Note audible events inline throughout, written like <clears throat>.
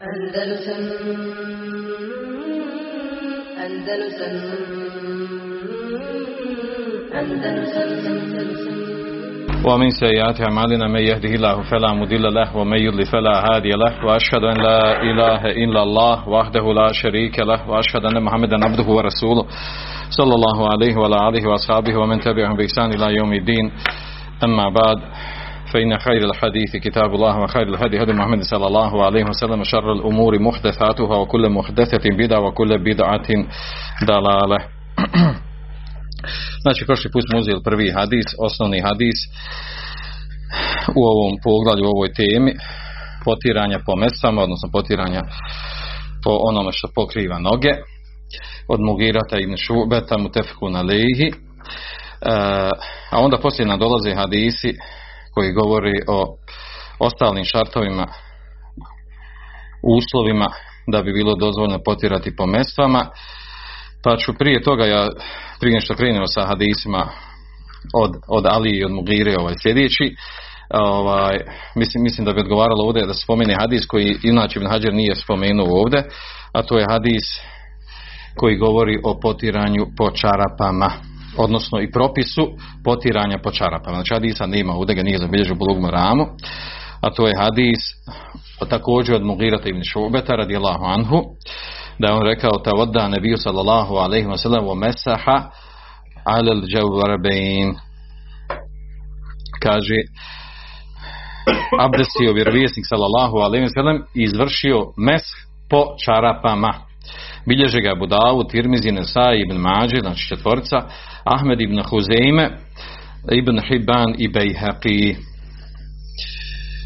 Andalusam Andalusam Andalusam ومن سيئات أعمالنا من يهده الله فلا مضل له ومن يضلل فلا هادي له وأشهد أن لا إله إلا الله وحده لا شريك له وأشهد أن محمدا عبده ورسوله صلى الله عليه وعلى آله وأصحابه ومن تبعهم بإحسان إلى يوم الدين. أما بعد فإن خير الحديث كتاب الله وخير الهدي هدي محمد صلى الله عليه وسلم وشر الأمور محدثاتها وكل محدثة بدعة وكل بدعة ضلالة <clears throat> Znači, prošli put smo uzeli prvi hadis, osnovni hadis u ovom poglavlju, u ovoj temi, potiranja po mesama, odnosno potiranja po onome što pokriva noge, od Mugirata ibn Šubeta, Mutefku na Lehi, e, a onda poslije nam dolaze hadisi koji govori o ostalim šartovima, uslovima da bi bilo dozvoljeno potirati po mestvama, pa ću prije toga ja, prije što krenemo sa hadisima od, od Ali i od Mugire ovaj, sljedeći, ovaj, mislim, mislim da bi odgovaralo ovdje da spomene hadis koji inače Ibn nije spomenuo ovdje, a to je hadis koji govori o potiranju po čarapama odnosno i propisu potiranja po čarapama. Znači hadisa nema ovdje ga nije zabilježio u ramu, a to je hadis također od Mugirata ibn Šubeta radijallahu anhu, da je on rekao tavodda nebiju sallallahu alaihi wa sallam wa mesaha alel džavarabein kaže abdesio vjerovijesnik sallallahu alaihi wa sallam izvršio mes po čarapama bilježe ga Budavu, Tirmizi, Nesai, Ibn Mađe, znači četvorica, Ahmed ibn Huzeime, Ibn Hibban i Bejhaqi.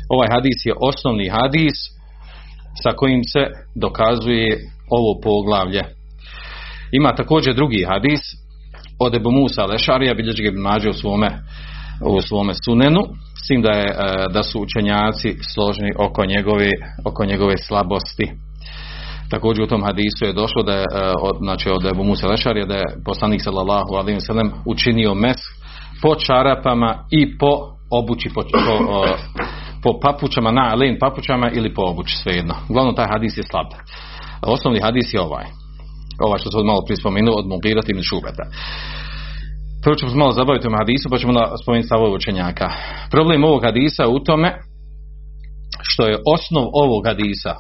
Ovaj hadis je osnovni hadis sa kojim se dokazuje ovo poglavlje. Ima također drugi hadis od Ebu Musa Lešarija, bilježi ga Ibn Mađe u svome, u svome sunenu, s tim da, je, da su učenjaci složni oko njegove, oko njegove slabosti. Također u tom hadisu je došlo da je od, znači od Ebu Musa Lešarija da je poslanik sallallahu alaihi sallam učinio mes po čarapama i po obući po, po, po papučama na alen papučama ili po obući svejedno. Uglavnom taj hadis je slab. Osnovni hadis je ovaj. Ovaj što sam malo prije spomenuo od Mugirati i Šubeta. Prvo ćemo se malo zabaviti o hadisu pa ćemo spomenuti stavove učenjaka. Problem ovog hadisa u tome što je osnov ovog hadisa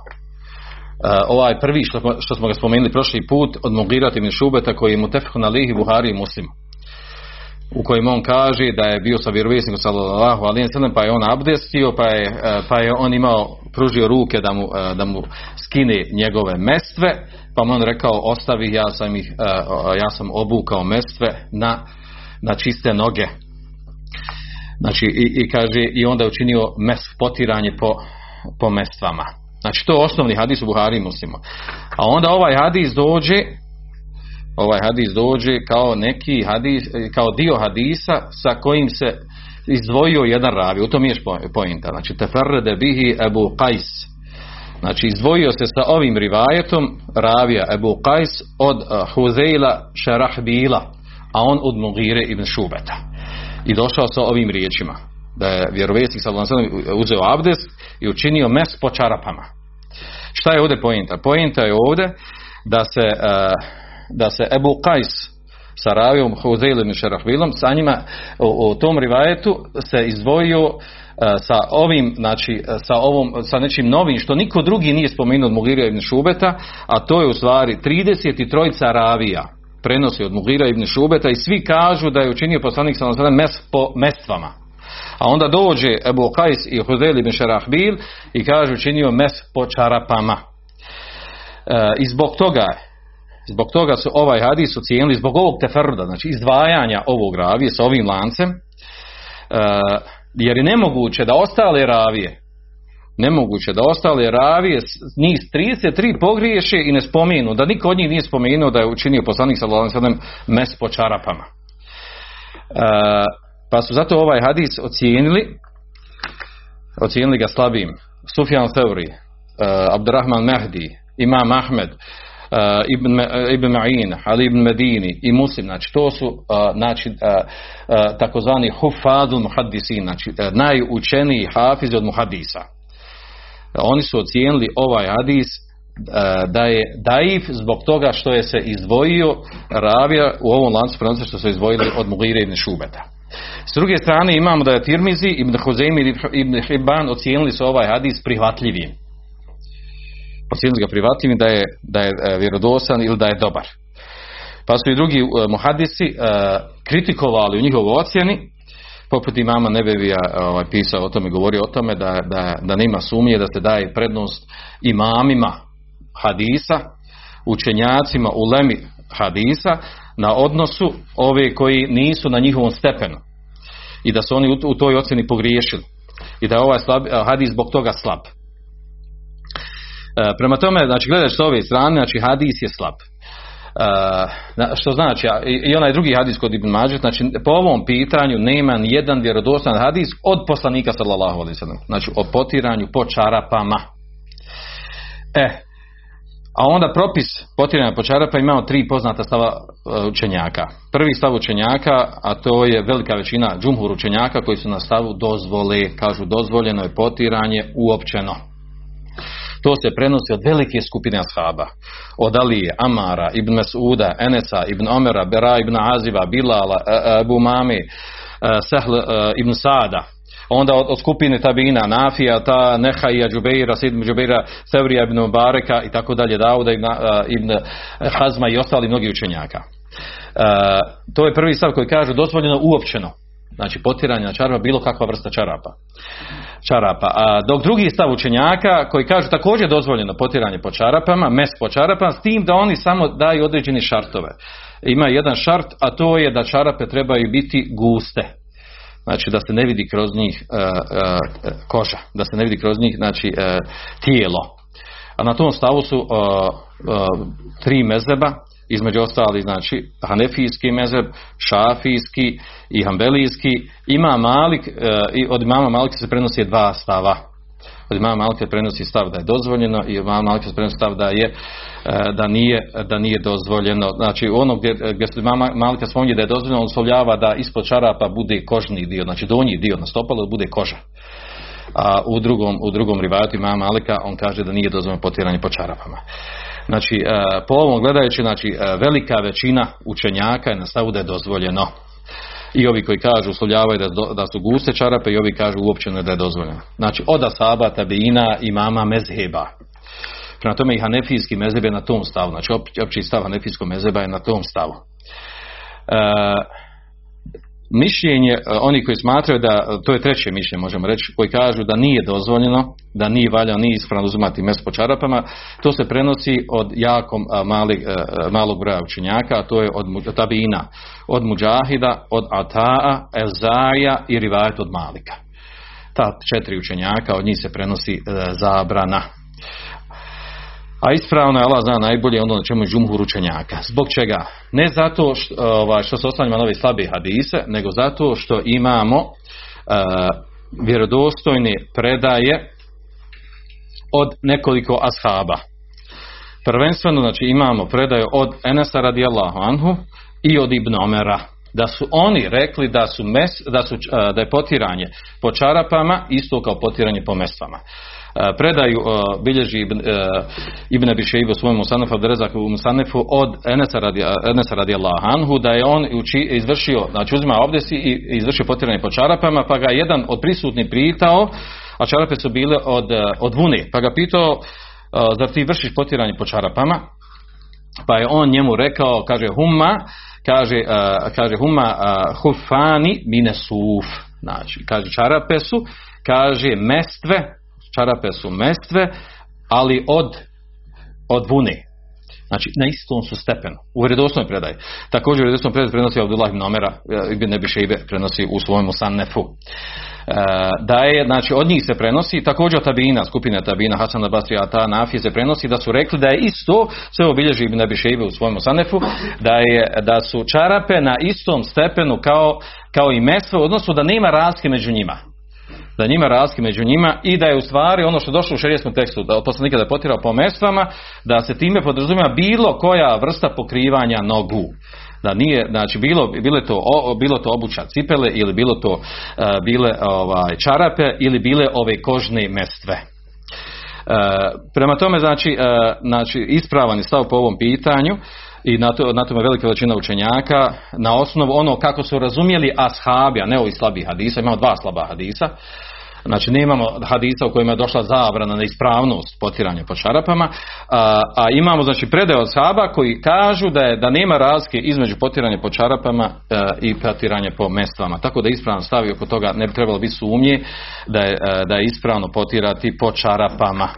ovaj prvi što, što smo ga spomenuli prošli put od Mugirati Šubeta koji je mu tefhu na lihi Buhari i Muslim u kojem on kaže da je bio sa vjerovjesnikom sallallahu alejhi ve pa je on abdestio pa je, uh, pa je on imao pružio ruke da mu, uh, da mu skine njegove mestve pa mu on rekao ostavi ja sam ih ja sam obukao mestve na, na čiste noge. Znači i, i kaže i onda je učinio mes potiranje po, po mestvama Znači to je osnovni hadis u Buhari i Muslimu. A onda ovaj hadis dođe ovaj hadis dođe kao neki hadis, kao dio hadisa sa kojim se izdvojio jedan ravi. U tom je pojenta. Znači teferrede bihi Ebu Qais. Znači izdvojio se sa ovim rivajetom ravija Ebu Qais od uh, Huzejla Šerahbila, a on od Mugire ibn Šubeta. I došao sa ovim riječima da je vjerovjesnik sallallahu uzeo abdest i učinio mes po čarapama. Šta je ovdje pojenta? Pojenta je ovdje da se, da se Ebu Qais sa Ravijom Huzeilim i Šerahvilom, sa njima u, u tom rivajetu se izdvojio sa ovim, znači sa ovom, sa nečim novim što niko drugi nije spomenuo od Mugirija ibn Šubeta, a to je u stvari 33 ravija prenosi od Mugira ibn Šubeta i svi kažu da je učinio poslanik sa mes po mestvama. A onda dođe Ebu Qais i Huzel ibn Šerahbil i kaže učinio mes po čarapama. E, I zbog toga zbog toga su ovaj hadis ocijenili zbog ovog teferda, znači izdvajanja ovog ravije sa ovim lancem, e, jer je nemoguće da ostale ravije nemoguće da ostale ravije njih 33 pogriješe i ne spomenu, da niko od njih nije spomenuo da je učinio poslanik alejhi mes po čarapama. E, pa su zato ovaj hadis ocijenili ocijenili ga slabim. Sufjan Theuri, uh, Abdurrahman Mahdi, Imam Ahmed, uh, Ibn, Ibn Ma'in, Ali ibn Medini i Muslim, znači to su uh, znači, uh, uh, takozvani hufadul muhaddisin, znači uh, najučeniji hafizi od muhadisa. oni su ocijenili ovaj hadis da je daif zbog toga što je se izdvojio ravija u ovom lancu prenosa što su izdvojili od Mugire ibn Šubeta. S druge strane imamo da je Tirmizi, Ibn i Ibn Hibban ocijenili su ovaj hadis prihvatljivim. Ocijenili ga prihvatljivim da je, da je e, vjerodosan ili da je dobar. Pa su i drugi uh, muhadisi uh, kritikovali u njihovoj ocjeni, poput imama Nebevija ovaj, pisao o tome, govori o tome da, da, da nema sumnje da se daje prednost imamima hadisa, učenjacima u lemi hadisa na odnosu ove koji nisu na njihovom stepenu i da su oni u, toj ocjeni pogriješili i da je ovaj slab, hadis zbog toga slab. E, prema tome, znači gledaš s ove strane, znači hadis je slab. Uh, što znači, i onaj drugi hadis kod Ibn Mađe, znači po ovom pitanju nema ni jedan vjerodostan hadis od poslanika sallallahu alaihi znači o potiranju po čarapama. E, a onda propis potiranja po čarapa imamo tri poznata stava uh, učenjaka. Prvi stav učenjaka, a to je velika većina džumhur učenjaka koji su na stavu dozvole, kažu dozvoljeno je potiranje uopćeno. To se prenosi od velike skupine ashaba. Od Alije, Amara, Ibn Mesuda, Enesa, Ibn Omera, Bera ibn Aziva, Bilala, Abu Mami, Sehl ibn Sada, onda od, od skupine tabina, Nafija, ta Nehaija, Džubeira, Sidm Džubeira, Sevrija ibn Bareka i tako dalje, Dauda ibn, ibn Hazma i ostali mnogi učenjaka. to je prvi stav koji kaže dozvoljeno uopćeno. Znači potiranje čarapa, bilo kakva vrsta čarapa. čarapa. A dok drugi stav učenjaka koji kažu također dozvoljeno potiranje po čarapama, mes po čarapama, s tim da oni samo daju određeni šartove. Ima jedan šart, a to je da čarape trebaju biti guste. Znači da se ne vidi kroz njih uh, uh, koža, da se ne vidi kroz njih znači uh, tijelo. A na tom stavu su tri mezeba, između ostali znači Hanefijski mezeb, Šafijski i Hambelijski, ima Malik, i od imama Malika se prenosi dva stava. Od imama Malika se prenosi stav da je dozvoljeno i od imama Malika prenosi stav da je da nije, da nije dozvoljeno. Znači ono gdje, gdje se imama Malika spominje da je dozvoljeno, on uslovljava da ispod čarapa bude kožni dio, znači donji dio na stopalu bude koža. A u drugom, u drugom rivajatu imama Malika on kaže da nije dozvoljeno potiranje po čarapama. Znači, po ovom gledajući, znači, velika većina učenjaka je na stavu da je dozvoljeno. I ovi koji kažu, uslovljavaju da, da su guste čarape i ovi kažu uopće da je dozvoljeno. Znači, od Asaba, Tabina i mama Mezheba. Prema tome i Hanefijski mezheb je na tom stavu. Znači, opći stav Hanefijskog mezheba je na tom stavu. E, mišljenje, e, oni koji smatraju da, to je treće mišljenje možemo reći, koji kažu da nije dozvoljeno, da nije valjano, nije ispravno uzimati mes po čarapama, to se prenosi od jako malih, e, malog broja učenjaka, a to je od tabina, od muđahida, od ataa, elzaja i rivajet od malika. Ta četiri učenjaka, od njih se prenosi e, zabrana. A ispravno je Allah zna najbolje ono na čemu je džumhur učenjaka. Zbog čega? Ne zato što, ovaj, što se oslanjamo na ove slabe hadise, nego zato što imamo uh, vjerodostojne predaje od nekoliko ashaba. Prvenstveno, znači imamo predaju od Enesa radijallahu anhu i od Ibn Omera. Da su oni rekli da su mes, da, su, da je potiranje po čarapama isto kao potiranje po mestvama predaju bilježi Ibn, Ibn Abi Shayba u svojom Musanefu Abderezak u Musanefu od Enesa radi, Enesa radi Anhu da je on uči, izvršio, znači uzima obdesi i izvršio potiranje po čarapama pa ga jedan od prisutnih pitao a čarape su bile od, od vune pa ga pitao zar ti vršiš potiranje po čarapama? Pa je on njemu rekao kaže humma kaže, kaže humma hufani mine suf znači kaže čarape su kaže mestve čarape su mestve, ali od, od vune. Znači, na istom su stepenu. U vjerodostojnoj predaji. Također u vjerodostojnoj predaji prenosi Abdullah ibn Omera, ibn Nebi prenosi u svojemu sannefu. E, da je, znači, od njih se prenosi, također tabina, skupina tabina, Hasan Basri, Ata, Nafije se prenosi da su rekli da je isto, sve obilježi ibn Nebi u svojemu sannefu, da, je, da su čarape na istom stepenu kao, kao i mestvo, odnosno da nema razlike među njima da njima razlike među njima i da je u stvari ono što došlo u šerijskom tekstu da od poslanika da je potirao po mestvama da se time podrazumijeva bilo koja vrsta pokrivanja nogu da nije, znači bilo, bilo, to, bilo to obuća cipele ili bilo to uh, bile ovaj, čarape ili bile ove kožne mestve. prema tome, znači, e, znači, ispravan je stav po ovom pitanju i na, to, na tome velika većina učenjaka na osnovu ono kako su razumjeli ashabi, a ne ovi slabi hadisa, imamo dva slaba hadisa, Znači nemamo hadisa u kojima je došla zabrana na ispravnost potiranja po čarapama, a, a imamo znači predaj od sahaba koji kažu da je da nema razlike između potiranja po čarapama e, i potiranja po mestvama. Tako da ispravno stavi oko toga ne bi trebalo biti sumnje da je, e, da je ispravno potirati po čarapama.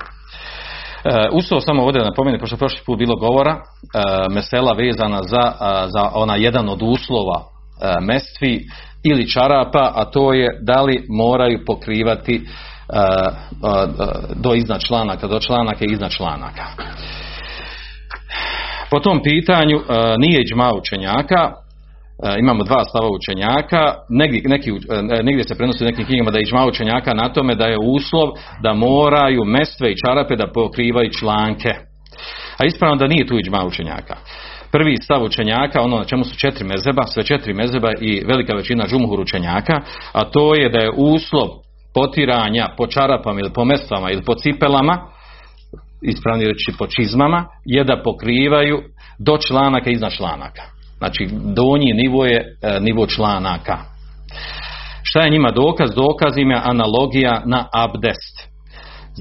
E, Ustao samo ovdje da napomenem, pošto je prošli put bilo govora, mesela vezana za, za ona jedan od uslova mestvi ili čarapa, a to je da li moraju pokrivati do iznad članaka, do članaka i iznad članaka. Po tom pitanju nije džma učenjaka, imamo dva stava učenjaka, negdje, neki, negdje se prenosi u nekim knjigama da je džma učenjaka na tome da je uslov da moraju mestve i čarape da pokrivaju članke. A ispravno da nije tu džma učenjaka prvi stav učenjaka, ono na čemu su četiri mezeba, sve četiri mezeba i velika većina džumhur učenjaka, a to je da je uslov potiranja po čarapama ili po mestvama ili po cipelama, ispravni reći po čizmama, je da pokrivaju do članaka i iznad članaka. Znači donji nivo je e, nivo članaka. Šta je njima dokaz? Dokaz im je analogija na abdest.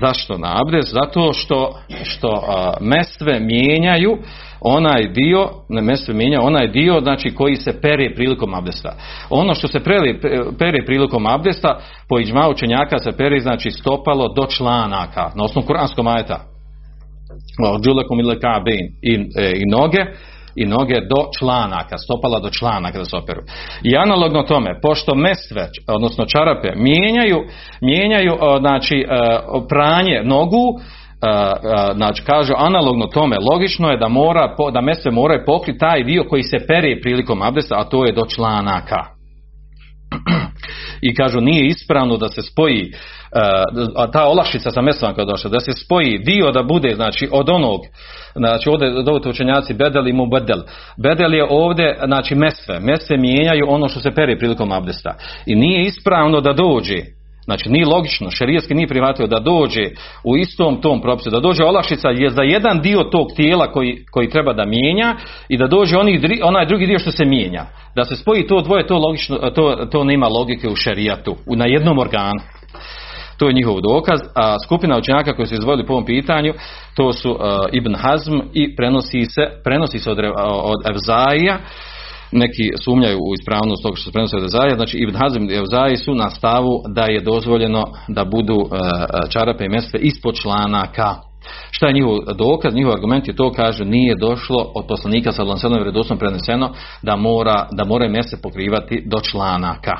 Zašto na abdest? Zato što, što mestve mijenjaju onaj dio, ne mestve mijenja onaj dio znači koji se pere prilikom abdesta. Ono što se pere, pere prilikom abdesta, po iđma učenjaka se pere znači stopalo do članaka, na osnovu kuranskog majeta. Džulekom ili i, e, i noge, i noge do članaka, stopala do članaka da se operu. I analogno tome, pošto mestve, odnosno čarape, mijenjaju, mijenjaju znači e, pranje nogu, e, e, znači kažu analogno tome, logično je da mora, da mestve moraju pokriti taj dio koji se pere prilikom abdesta, a to je do članaka. I kažu nije ispravno da se spoji a ta olakšica sa mesom kada došla, da se spoji dio da bude znači od onog znači ovdje dovodite učenjaci bedel i mu bedel. Bedel je ovdje znači mesve. Mesve mijenjaju ono što se pere prilikom abdesta. I nije ispravno da dođe Znači nije logično, šerijetski nije prihvatio da dođe u istom tom propisu, da dođe olakšica je za jedan dio tog tijela koji, koji treba da mijenja i da dođe onaj drugi dio što se mijenja. Da se spoji to dvoje, to logično, to, to nema logike u šerijatu, na jednom organu. To je njihov dokaz, a skupina učenjaka koji su izvojili po ovom pitanju, to su uh, Ibn Hazm i prenosi se, prenosi se od, od Evzaija, neki sumnjaju u ispravnost toga što se prenosi od Evzaija, znači Ibn Hazm i Evzaji su na stavu da je dozvoljeno da budu uh, čarape i mestve ispod članaka. Šta je njihov dokaz? Njihov argument je to kaže nije došlo od poslanika sa Lansenom vredosnom preneseno da mora da moraju mjese pokrivati do članaka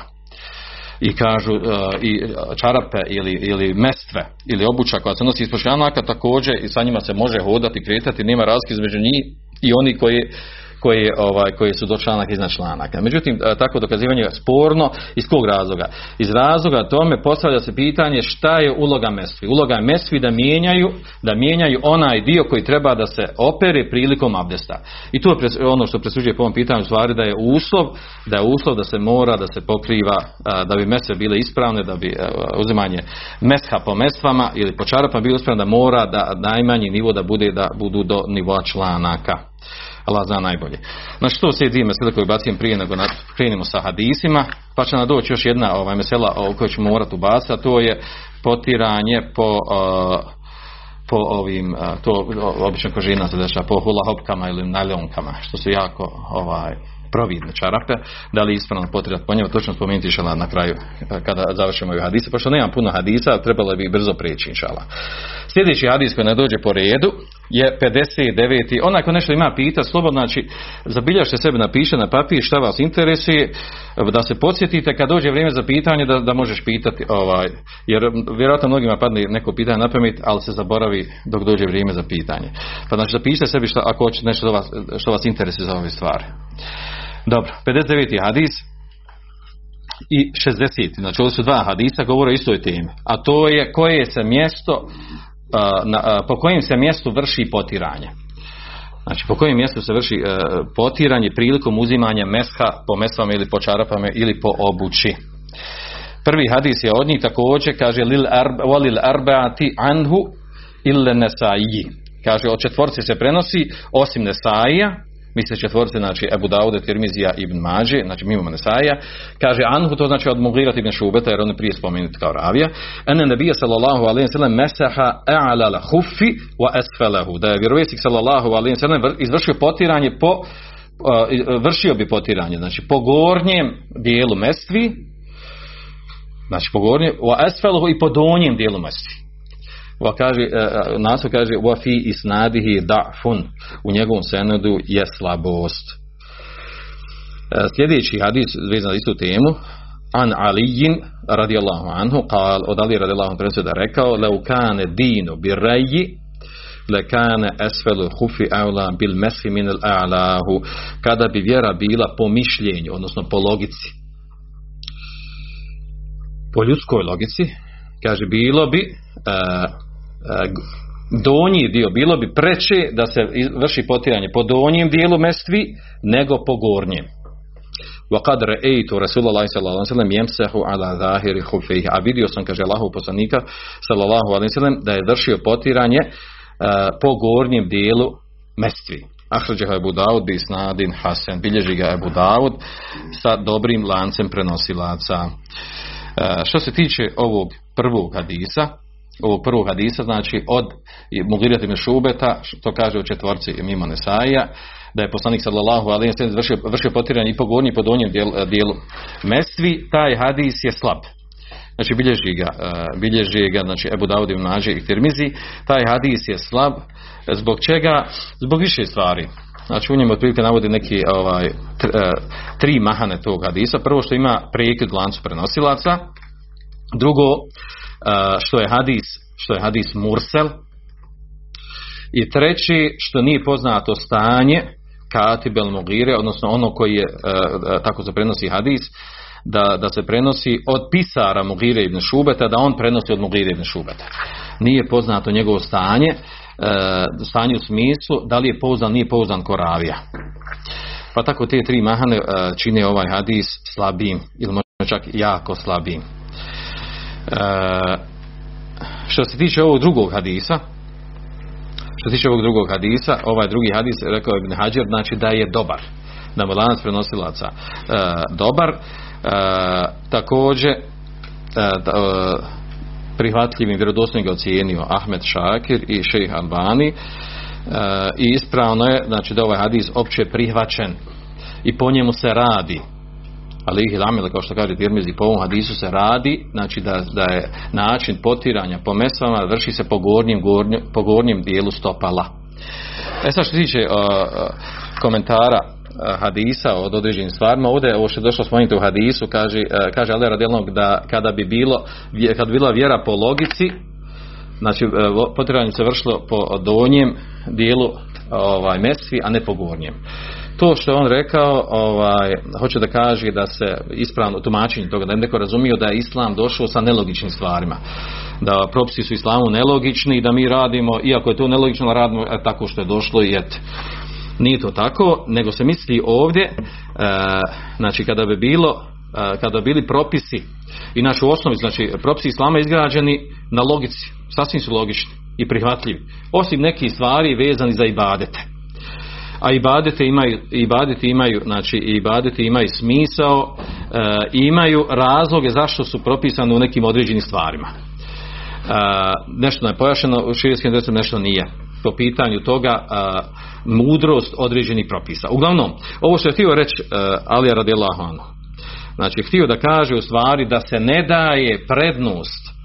i kažu uh, i čarape ili, ili mestve ili obuća koja se nosi ispod članaka također i sa njima se može hodati, kretati, nema razlike između njih i oni koji koji, ovaj, koji su do članaka iznad članaka. Međutim, e, tako dokazivanje je sporno. Iz kog razloga? Iz razloga tome postavlja se pitanje šta je uloga mesvi. Uloga je mesvi da mijenjaju, da mijenjaju onaj dio koji treba da se opere prilikom abdesta. I to je ono što presuđuje po ovom pitanju stvari da je uslov, da je uslov da se mora, da se pokriva, e, da bi mesve bile ispravne, da bi e, uzimanje mesha po mestvama ili po čarapama bilo ispravno da mora da najmanji nivo da bude da budu do nivoa članaka. Allah zna najbolje. Znači to sve dvije mesele koje bacim prije nego krenimo sa hadisima, pa će nam doći još jedna ovaj, mesela o kojoj ćemo morati ubaciti, a to je potiranje po po ovim, to obično kožina se dešava po hula ili najlonkama, što su jako ovaj, providne čarape, da li ispravno potrebati po njemu, točno spomenuti inšala na kraju e, kada završimo ove hadise, pošto nemam puno hadisa, trebalo bi brzo prijeći inšala. Sljedeći hadis koji ne dođe po redu je 59. Onaj ko nešto ima pita, slobodno, znači zabiljašte sebe, napiše na papir šta vas interesuje, da se podsjetite kad dođe vrijeme za pitanje da, da možeš pitati, ovaj, jer vjerojatno mnogima padne neko pitanje na pamet, ali se zaboravi dok dođe vrijeme za pitanje. Pa znači zapišite sebi šta, ako hoćete nešto vas, što vas interesuje za ove stvari. Dobro, 59. hadis i 60. Znači ovo su dva hadisa govore o istoj temi. A to je koje se mjesto, na, po kojem se mjestu vrši potiranje. Znači po kojem mjestu se vrši e, potiranje prilikom uzimanja mesha po mesvama ili po čarapama ili po obući. Prvi hadis je od njih također kaže lil arba, arbaati anhu ille Nesaiji. Kaže, od četvorci se prenosi, osim Nesaija, misle četvorci, znači Ebu Daude, Tirmizija, Ibn Mađe, znači mimo Nesaija, kaže Anhu, to znači od Mugirat ibn Šubeta, jer on je prije spomenuti kao ravija, ene nebija sallallahu alaihi sallam mesaha hufi wa esfelehu, da je vjerovjesnik sallallahu alaihi sallam izvršio potiranje po, vršio bi potiranje, znači po gornjem dijelu mestvi, znači po gornjem, esfelehu i po donjem dijelu mestvi. Va kaže, e, e, naslov kaže wa fi isnadihi da'fun. U njegovom senedu je slabost. E, sljedeći hadis vezan za istu temu. An Alijin radijallahu anhu kal, od Ali radijallahu anhu da rekao leu kane dinu bi reji le kane esfelu hufi aula bil meshi min al a'lahu. Kada bi vjera bila po mišljenju odnosno po logici. Po ljudskoj logici kaže bilo bi donji dio, bilo bi preče da se vrši potiranje po donjem dijelu mestvi nego po gornjem. وقد رأيت رسول الله صلى الله عليه وسلم يمسح على ظاهر خفيه a vidio sam kaže Allahu poslanika sallallahu alejhi ve sellem da je vršio potiranje uh, po gornjem dijelu mestvi Ahrađeha Ebu Daud bi snadin Hasan bilježi ga Ebu Daud sa dobrim lancem prenosilaca uh, što se tiče ovog prvog hadisa ovog prvog hadisa, znači od Mugirat ibn Šubeta, što kaže u četvorci mimo Nesaija, da je poslanik sallallahu alejhi ve vršio, vršio potiranje i po gornjem i po donjem dijelu, dijelu mestvi, taj hadis je slab. Znači bilježi ga, e, bilježi ga znači Ebu Daud ibn Nađe i Tirmizi, taj hadis je slab, zbog čega? Zbog više stvari. Znači u njemu otprilike navodi neki ovaj, e, tri mahane tog hadisa. Prvo što ima prekid lancu prenosilaca, drugo što je hadis što je hadis mursel. I treći što nije poznato stanje katibel mugire odnosno ono koji je tako se prenosi hadis da, da se prenosi od pisara Mugire ibn Šubeta da on prenosi od Mugire ibn Šubeta. Nije poznato njegovo stanje stanje u smislu da li je pouzdan, nije pouzdan koravija. Pa tako te tri mahane čine ovaj hadis slabim ili možda čak jako slabim što se tiče ovog drugog hadisa, što se tiče ovog drugog hadisa, ovaj drugi hadis, rekao je Ibn Hajar, znači da je dobar, da mu lanac prenosilaca e, dobar, e, također e, e, prihvatljivim vjerodostojnim ga ocijenio Ahmed Šakir i Šejh Albani. E, i ispravno je znači da ovaj hadis opće prihvaćen i po njemu se radi ali ih lamila kao što kaže Tirmizi po ovom hadisu se radi znači da, da je način potiranja po mesama vrši se po gornjem, po gornjem dijelu stopala. E sad što se tiče uh, komentara hadisa od određenim stvarima ovdje ovo što je došlo spomenuti u hadisu kaže, kaže Ali radijalnog da kada bi bilo kada bi bila vjera po logici znači uh, potiranje se vršilo po donjem dijelu ovaj mesvi a ne po gornjem to što je on rekao, ovaj, hoće da kaže da se ispravno tumačenje toga, da je neko razumio da je islam došao sa nelogičnim stvarima. Da propisi su islamu nelogični i da mi radimo, iako je to nelogično, radimo e, tako što je došlo i et. Nije to tako, nego se misli ovdje, e, znači kada bi bilo, e, kada bi bili propisi i u osnovi, znači propisi islama izgrađeni na logici, sasvim su logični i prihvatljivi, osim nekih stvari vezani za ibadete a ibadete imaju ibadete imaju znači ibadete imaju smisao e, imaju razloge zašto su propisane u nekim određenim stvarima. E, nešto je pojašeno u širijskim dresom nešto nije. Po pitanju toga e, mudrost određenih propisa. Uglavnom ovo što je htio reći e, Alija radijallahu znači htio da kaže u stvari da se ne daje prednost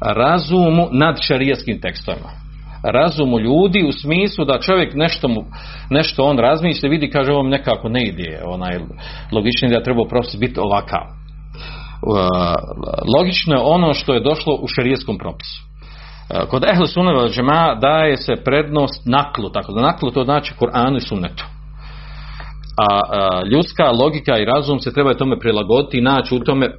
razumu nad šarijskim tekstovima razumu ljudi u smislu da čovjek nešto, mu, nešto on razmišlja vidi kaže ovom nekako ne ide onaj logični da treba propis biti ovakav. Logično je ono što je došlo u šerijeskom propisu. Kod ehlu suneva džema daje se prednost naklu tako da naklu to znači Kur'anu i sunnetu. A, a ljudska logika i razum se treba tome prilagoditi i naći u tome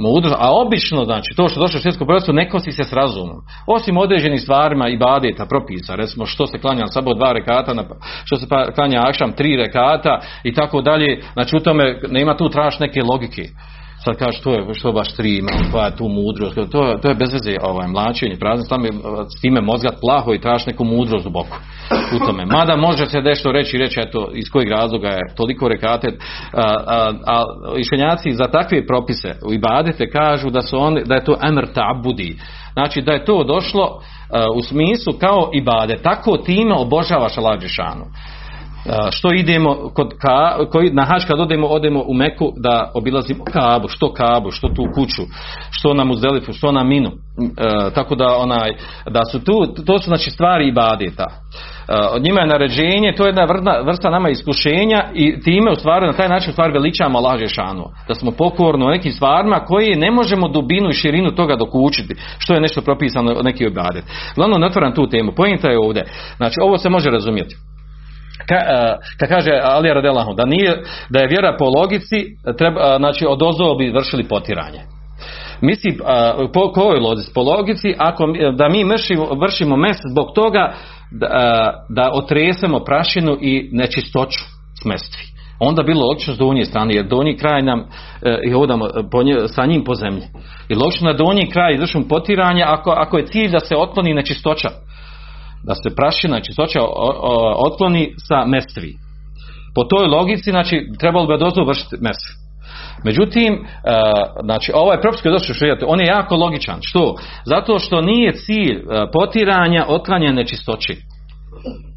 mudrost, a obično, znači, to što došlo u svjetskom prvenstvu ne kosi se s razumom. Osim određenih stvarima i badeta, propisa, recimo što se klanja samo dva rekata, što se pa klanja akšam tri rekata i tako dalje, znači u tome nema tu traš neke logike. Sad kažeš to je što baš tri ima, koja je tu mudrost, to, to je bez veze ovaj, mlačenje, prazno, tamo je s time mozgat plaho i tražiš neku mudrost duboko u tome. Mada može se nešto reći, reći eto iz kojeg razloga je toliko rekate, a, a, a za takve propise u ibadete kažu da su oni, da je to emr tabudi, znači da je to došlo a, u smislu kao ibade, tako time obožavaš Allah što idemo kod ka, koji, na hač kad odemo, odemo u Meku da obilazimo Kabu, što Kabu, što tu kuću, što na Muzdelifu, što na Minu. E, tako da onaj, da su tu, to su znači stvari ibadeta. E, njima je naređenje, to je jedna vrsta, vrsta nama iskušenja i time u stvari na taj način u stvari veličamo Allah Žešanu. Da smo pokorni u nekim stvarima koje ne možemo dubinu i širinu toga dokučiti, što je nešto propisano neki ibadet. Glavno ne tu temu, pojenta je ovdje. Znači ovo se može razumjeti ka, ka kaže Ali Radelahu, da nije, da je vjera po logici, treba, znači od bi vršili potiranje. Misli, po kojoj logici? Po logici, ako, da mi vršimo, vršimo mes zbog toga da, da otresemo prašinu i nečistoću s mestvi. Onda bilo logično s donje strane, jer donji kraj nam i hodamo po nje, sa njim po zemlji. I logično na donji kraj izvršimo potiranje ako, ako je cilj da se otkloni nečistoća da se prašina čistoća otkloni sa mestvi. Po toj logici, znači, trebalo bi dozvolu vršiti mestvi. Međutim, znači, ovaj propis koji je došao on je jako logičan. Što? Zato što nije cilj potiranja otklanjanja nečistoći.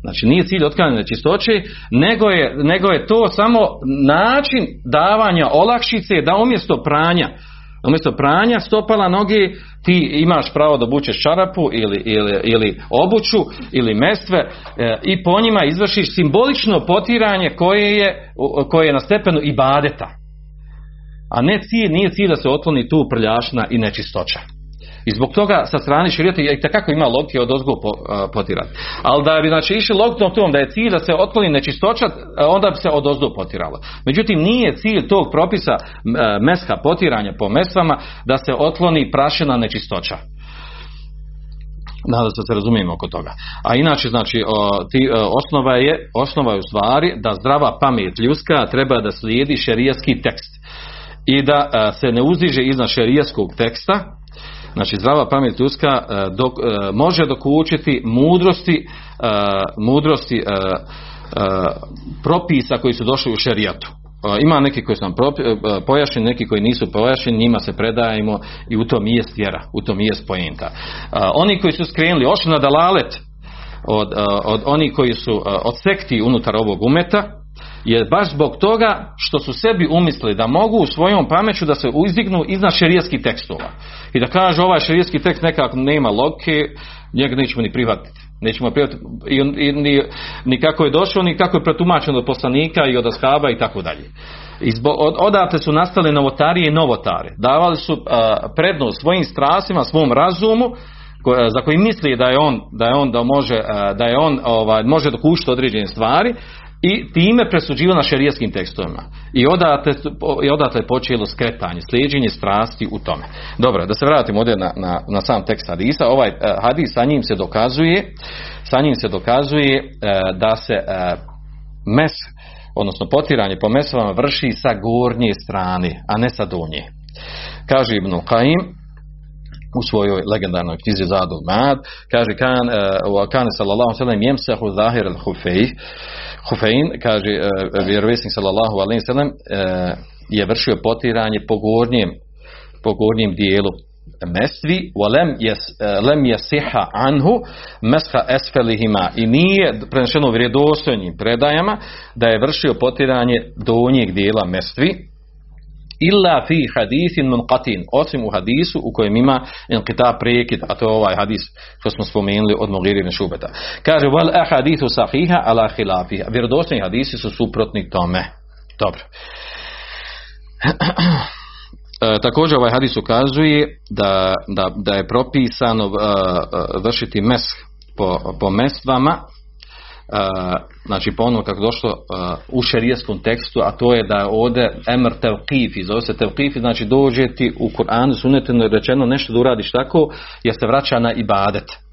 Znači, nije cilj otklanjanja nečistoći, nego je, nego je to samo način davanja olakšice da umjesto pranja, umjesto pranja stopala noge ti imaš pravo da bučeš čarapu ili, ili, ili obuću ili mestve e, i po njima izvršiš simbolično potiranje koje je, koje je na stepenu ibadeta. A ne cilj, nije cilj da se otkloni tu prljašna i nečistoća. I zbog toga sa strane širijata i takako ima logike od ozgo potirati. Ali da bi znači išli logikom tom da je cilj da se otkloni nečistoća, onda bi se od ozgo potiralo. Međutim, nije cilj tog propisa meska potiranja po mestvama da se otkloni prašina nečistoća. Nadam se da se razumijemo oko toga. A inače, znači, o, ti, o, osnova je, osnova je u stvari da zdrava pamet ljudska treba da slijedi šerijaski tekst. I da a, se ne uziže iznad šerijaskog teksta, Znači zdrava pamet ljudska dok, može dokučiti mudrosti, mudrosti propisa koji su došli u šerijatu. Ima neki koji su nam pojašnjeni, neki koji nisu pojašnjeni, njima se predajemo i u tom jest vjera, u tom jest pojenta. Oni koji su skrenuli, ošli na dalalet od, od onih koji su od sekti unutar ovog umeta, je baš zbog toga što su sebi umislili da mogu u svojom pameću da se uzdignu iznad šerijskih tekstova. I da kaže ovaj šerijski tekst nekako nema logike, njega nećemo ni prihvatiti. Nećemo prihvatiti i, i, ni, kako je došao, ni kako je pretumačeno od poslanika i od ashaba i tako dalje. I zbog, od, odatle su nastale novotarije i novotare. Davali su a, prednost svojim strastima, svom razumu, za koji misli da je on da je on da može da je on ovaj može dokušiti određene stvari i time presuđivo na tekstovima. I odatle, i odatle je počelo skretanje, slijeđenje strasti u tome. Dobro, da se vratimo ovdje na, na, na sam tekst hadisa. Ovaj uh, hadis sa njim se dokazuje, sa njim se dokazuje uh, da se uh, mes, odnosno potiranje po mesovama vrši sa gornje strane, a ne sa donje. Kaže Ibn Qaim, u svojoj legendarnoj knjizi Zadul Mad, kaže kan, uh, kan sallallahu sallam jemsahu zahir al-hufejh, Hufein, kaže uh, vjerovjesnik sallallahu alaihi sallam, uh, je vršio potiranje po gornjem, po gornjem dijelu mestvi, walem jes, lem jesiha anhu mesha esfelihima i nije prenešeno u vredostojnim predajama da je vršio potiranje donjeg dijela mestvi, illa fi hadithin munqatin osim u hadisu u kojem ima inqita prekid a to je ovaj hadis što smo spomenuli od Mughira ibn Šubeta. Kaže wal ahadithu sahiha ala khilafiha. Vjerodostojni hadisi su suprotni tome. Dobro. <clears throat> E, također ovaj hadis ukazuje da, da, da je propisano uh, vršiti mes po, po mestvama znači po ono kako došlo u šerijeskom tekstu, a to je da ovdje emr tevkifi, zove se tevkifi, znači dođe ti u Kur'anu sunetu rečeno nešto da uradiš tako, jer se vraća na ibadet.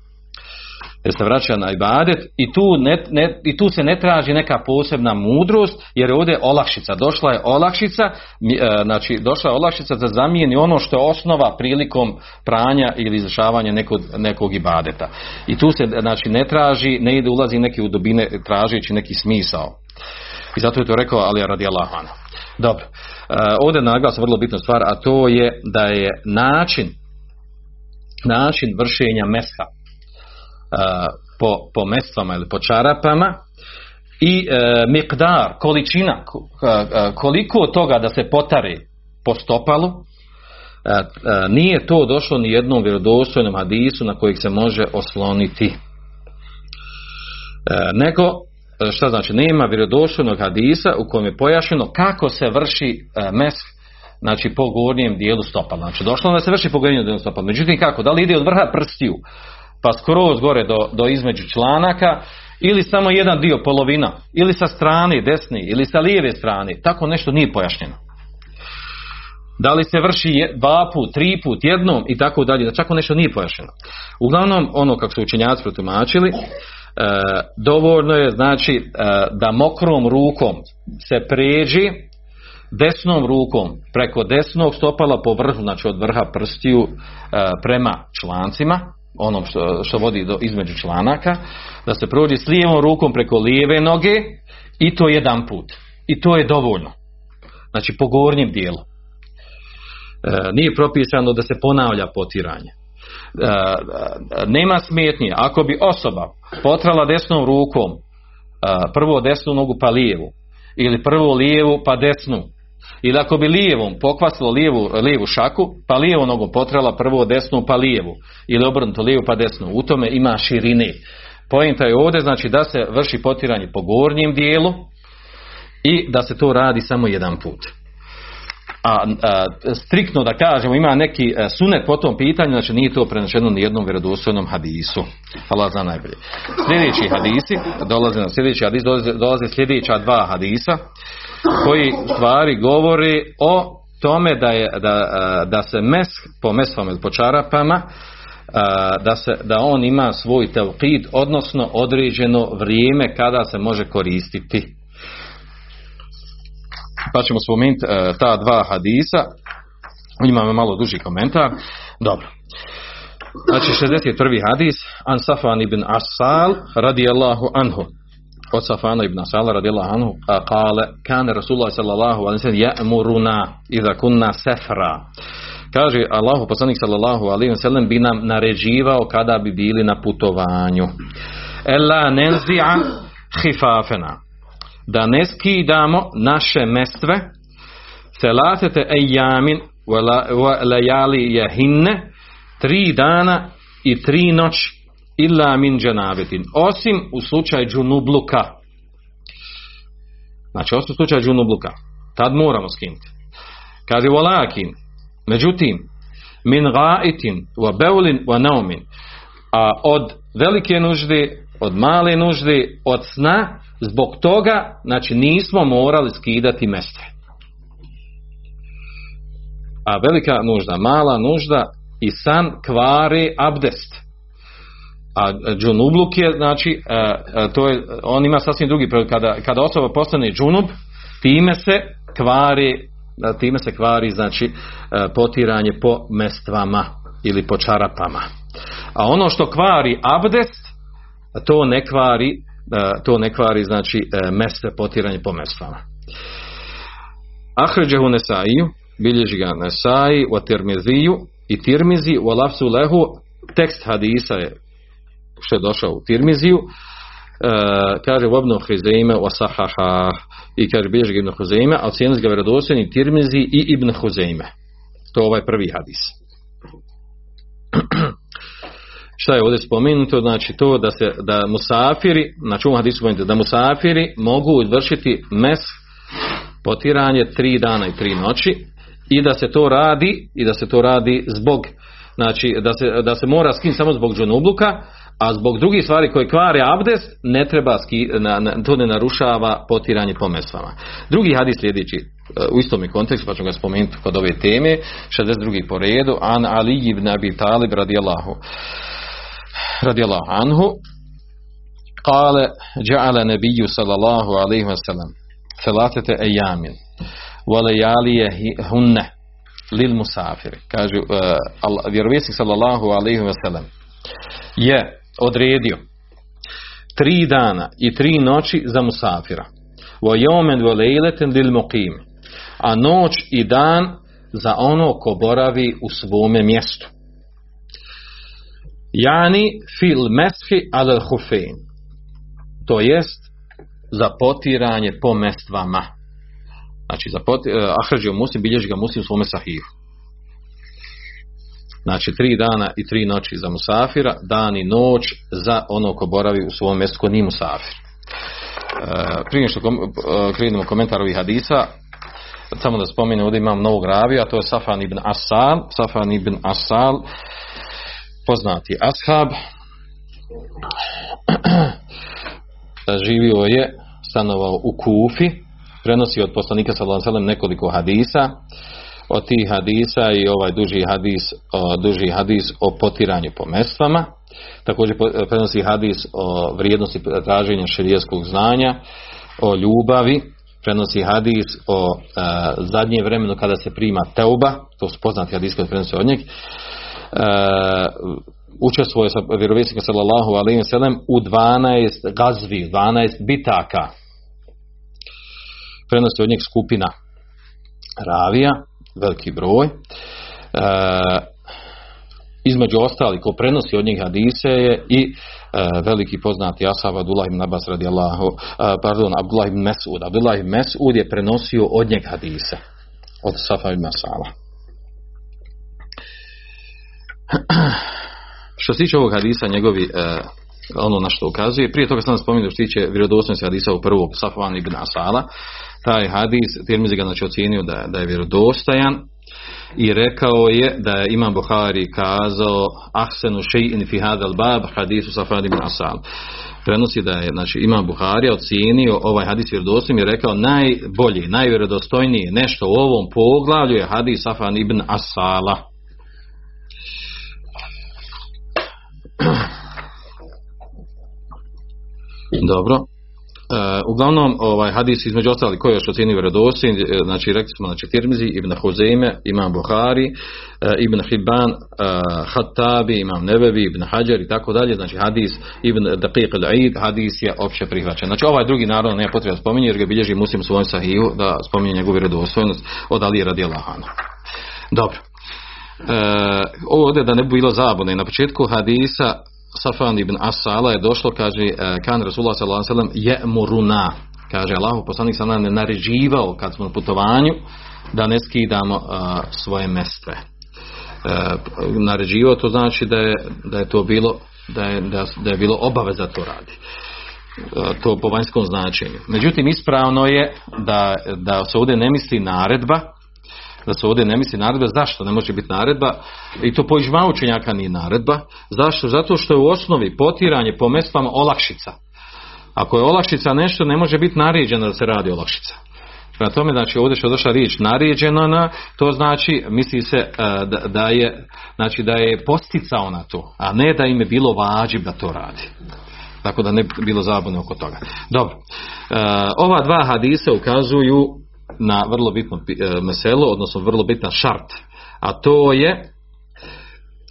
Jer se vraća na ibadet i tu, ne, ne, i tu se ne traži neka posebna mudrost jer je ovdje olakšica, došla je olakšica, e, znači došla je olakšica da zamijeni ono što je osnova prilikom pranja ili izvršavanja nekog, nekog ibadeta. I tu se znači ne traži, ne ide ulazi neki u dubine tražeći neki smisao. I zato je to rekao Ali radijallahu anhu. Dobro. E, ovdje je naglas vrlo bitna stvar, a to je da je način način vršenja mesha po, po mestvama ili po čarapama i e, mikdar, količina, ko- koliko toga da se potare po stopalu, nije to došlo ni jednom vjerodostojnom hadisu na kojeg se može osloniti. E, nego, e, šta znači, nema vjerodostojnog hadisa u kojem je pojašnjeno kako se vrši mesh znači po gornjem dijelu stopala. Znači došlo da se vrši po gornjem dijelu stopala. Međutim kako? Da li ide od vrha prstiju pa skroz gore do, do između članaka ili samo jedan dio polovina ili sa strane desne ili sa lijeve strane. Tako nešto nije pojašnjeno. Da li se vrši dva put, tri put, jednom i tako dalje, da čak nešto nije pojašnjeno. Uglavnom, ono kako su učenjaci protumačili, e, dovoljno je znači e, da mokrom rukom se pređi desnom rukom preko desnog stopala po vrhu, znači od vrha prstiju e, prema člancima, onom što, što vodi do, između članaka, da se prođe s lijevom rukom preko lijeve noge i to jedan put. I to je dovoljno. Znači po gornjem dijelu. E, nije propisano da se ponavlja potiranje. E, nema smetnje. Ako bi osoba potrala desnom rukom e, prvo desnu nogu pa lijevu ili prvo lijevu pa desnu ili ako bi lijevom pokvasilo lijevu, lijevu šaku pa lijevom nogom potrala prvo desnu pa lijevu. Ili obrnuto lijevu pa desnu. U tome ima širine. Poenta je ovdje znači da se vrši potiranje po gornjem dijelu i da se to radi samo jedan put. A, a striktno da kažemo ima neki a, sunet po tom pitanju, znači nije to prenačeno ni jednom vjerodostojnom hadisu. Allah zna najbolje. Sljedeći hadisi, dolaze na sljedeći hadis, dolaze, dolaze sljedeća dva hadisa koji stvari govori o tome da, je, da, da se mes po mesvama ili po čarapama da, se, da on ima svoj telqid, odnosno određeno vrijeme kada se može koristiti. Pa ćemo spomenuti e, ta dva hadisa. Imamo malo duži komentar. Dobro. Znači 61. hadis an Safan ibn Asal radijallahu anhu od Safana ibn Asal radijallahu anhu kale kane Rasulullah sallallahu alaihi sallam ja'muruna idha kunna sefra kaže Allahu poslanik sallallahu alaihi sallam bi nam naređivao kada bi bili na putovanju. Ella nenzi'a hifafena da ne skidamo naše mestve selatete ejamin lejali jehinne tri dana i tri noći illa min dženabetin osim u slučaju džunubluka znači osim u slučaju džunubluka tad moramo skinuti kaže walakin međutim min gaitin wa beulin wa naumin a od velike nužde od male nužde od sna zbog toga, znači nismo morali skidati mestve. A velika nužda, mala nužda i san kvari abdest. A džunubluk je, znači, to je, on ima sasvim drugi prevod. Kada, kada osoba postane džunub, time se kvari, time se kvari, znači, potiranje po mestvama ili po čarapama. A ono što kvari abdest, to ne kvari to ne kvari znači mestve potiranje po mestvama. Ahređehu Nesaiju, bilježi ga Nesai, u Tirmiziju i Tirmizi, u Alafsu Lehu, tekst hadisa je što je došao u Tirmiziju, uh, kaže u Ibnu Huzeime u Sahaha i kaže bilježi ga Ibnu Huzeime, a ocijenili ga vjerodostojni Tirmizi i Ibn Huzeime. To je ovaj prvi hadis. <clears throat> šta je ovdje spomenuto, znači to da se da musafiri, znači u hadisu spomenuto, da musafiri mogu izvršiti mes potiranje tri dana i tri noći i da se to radi i da se to radi zbog znači da se, da se mora skin samo zbog džunubluka a zbog drugih stvari koje kvare abdest ne treba ski, na, na, to ne narušava potiranje po mesvama. Drugi hadis sljedeći u istom kontekstu, pa ću ga spomenuti kod ove teme, 62. po redu, an Ali ibn Abi Talib radijallahu radijallahu anhu Kale, ja'ala nebiju sallallahu alaihi wa sallam, felatete ejamin, valejalije hunne, lil musafiri. Kaže, uh, vjerovjesnik sallallahu alaihi wa sallam je odredio tri dana i tri noći za musafira. Wa jomen wa lejleten lil muqim. A noć i dan za ono ko boravi u svome mjestu. Jani fil meshi al hufein. To jest za potiranje po mestvama. Znači, za potiranje, ahrađio muslim, bilježi ga muslim u svome sahihu. Znači, tri dana i tri noći za musafira, dan i noć za ono ko boravi u svom mjestu ko nije musafir. E, prije što kom, e, krenemo komentar ovih hadisa, samo da spomenem, ovdje imam novog ravija, to je Safan ibn Asal, Safan ibn Asal, poznati ashab, <clears throat> živio je, stanovao u Kufi, prenosi od poslanika sallallahu nekoliko hadisa. Od tih hadisa i ovaj duži hadis, duži hadis o potiranju po mestvama. Također prenosi hadis o vrijednosti traženja šerijskog znanja, o ljubavi, prenosi hadis o a, zadnje vremenu kada se prima teuba, to su poznati hadis koji prenosi od njeg. E, učestvuje sa vjerovjesnikom sallallahu alejhi ve sellem u 12 gazvi, 12 bitaka. Prenosi od njeg skupina ravija, veliki broj. E, između ostali ko prenosi od njih hadise je i e, veliki poznati ashab Abdullah ibn Abbas radijallahu, e, pardon, Abdullah ibn Mesud. Abdullah ibn Mesud je prenosio od njeg hadise od Safa ibn Masala. <clears throat> Što se tiče ovog hadisa, njegovi ono na što ukazuje, prije toga sam spomenuo što se tiče vjerodostojnosti hadisa u prvog Safvan ibn Asala, taj hadis, Tirmizi ga znači ocijenio da, da je vjerodostojan i rekao je da je Imam Buhari kazao ahsenu še'in fi hadal bab hadisu Safvan ibn Asal. Prenosi da je znači, Imam Buhari ocijenio ovaj hadis vjerodostojnim i rekao najbolje, najvjerodostojnije nešto u ovom poglavlju je hadis Safvan ibn Asala. <clears throat> Dobro. E, uglavnom, ovaj hadis između ostali koji još ocjenio vjerodostojnim, e, znači rekli smo znači Tirmizi, Ibn Huzeime, Imam Buhari, e, Ibn Hibban, Hattabi, Imam Nebevi, Ibn Hajar i tako dalje, znači hadis Ibn Daqiq al-Aid, hadis je opće prihvaćen. Znači ovaj drugi naravno nema potreba spominje jer ga bilježi muslim u svojom sahiju da spominje njegovu vjerodostojnost od Ali radijallahu anhu. Dobro. E, ovdje da ne bi bilo zabune, na početku hadisa Safan ibn Asala je došlo, kaže, kan Rasulullah sallam je muruna. Kaže, Allah poslanik sam nam ne naređivao kad smo na putovanju da ne skidamo uh, svoje mestve. Uh, naređivao to znači da je, da je to bilo da je, da, da je bilo obaveza to radi. To po vanjskom značenju. Međutim, ispravno je da, da se ovdje ne misli naredba, da se ovdje ne misli naredba, zašto ne može biti naredba i to po ižma učenjaka nije naredba, zašto? Zato što je u osnovi potiranje po mestvama olakšica. Ako je olakšica nešto, ne može biti naređeno da se radi olakšica. Prema tome, znači ovdje što je došla riječ naređeno na, to znači, misli se da, da, je, znači da je posticao na to, a ne da im je bilo vađib da to radi. Tako da ne bi bilo zabune oko toga. Dobro. Ova dva hadisa ukazuju na vrlo bitno meselo, odnosno vrlo bitan šart, a to je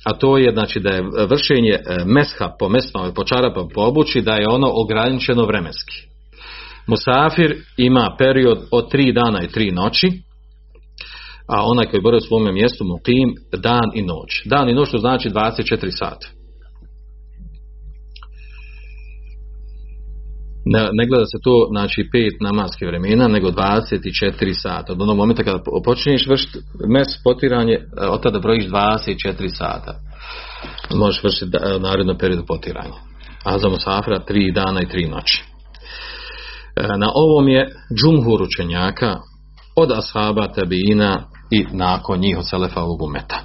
a to je znači da je vršenje mesha po mesmama po čarapa po obući da je ono ograničeno vremenski. Musafir ima period od tri dana i tri noći, a onaj koji boravi u svome mjestu mukim dan i noć. Dan i noć to znači 24 sata. Ne, ne gleda se to, znači, pet namaskih vremena, nego 24 sata. Od onog momenta kada počinješ vršiti mes potiranje, od tada brojiš 24 sata. Možeš vršiti naredno periodu potiranja. A za Musafra tri dana i tri noći. Na ovom je džumhur učenjaka od ashaba, tabina i nakon njih od selefa ovog umeta.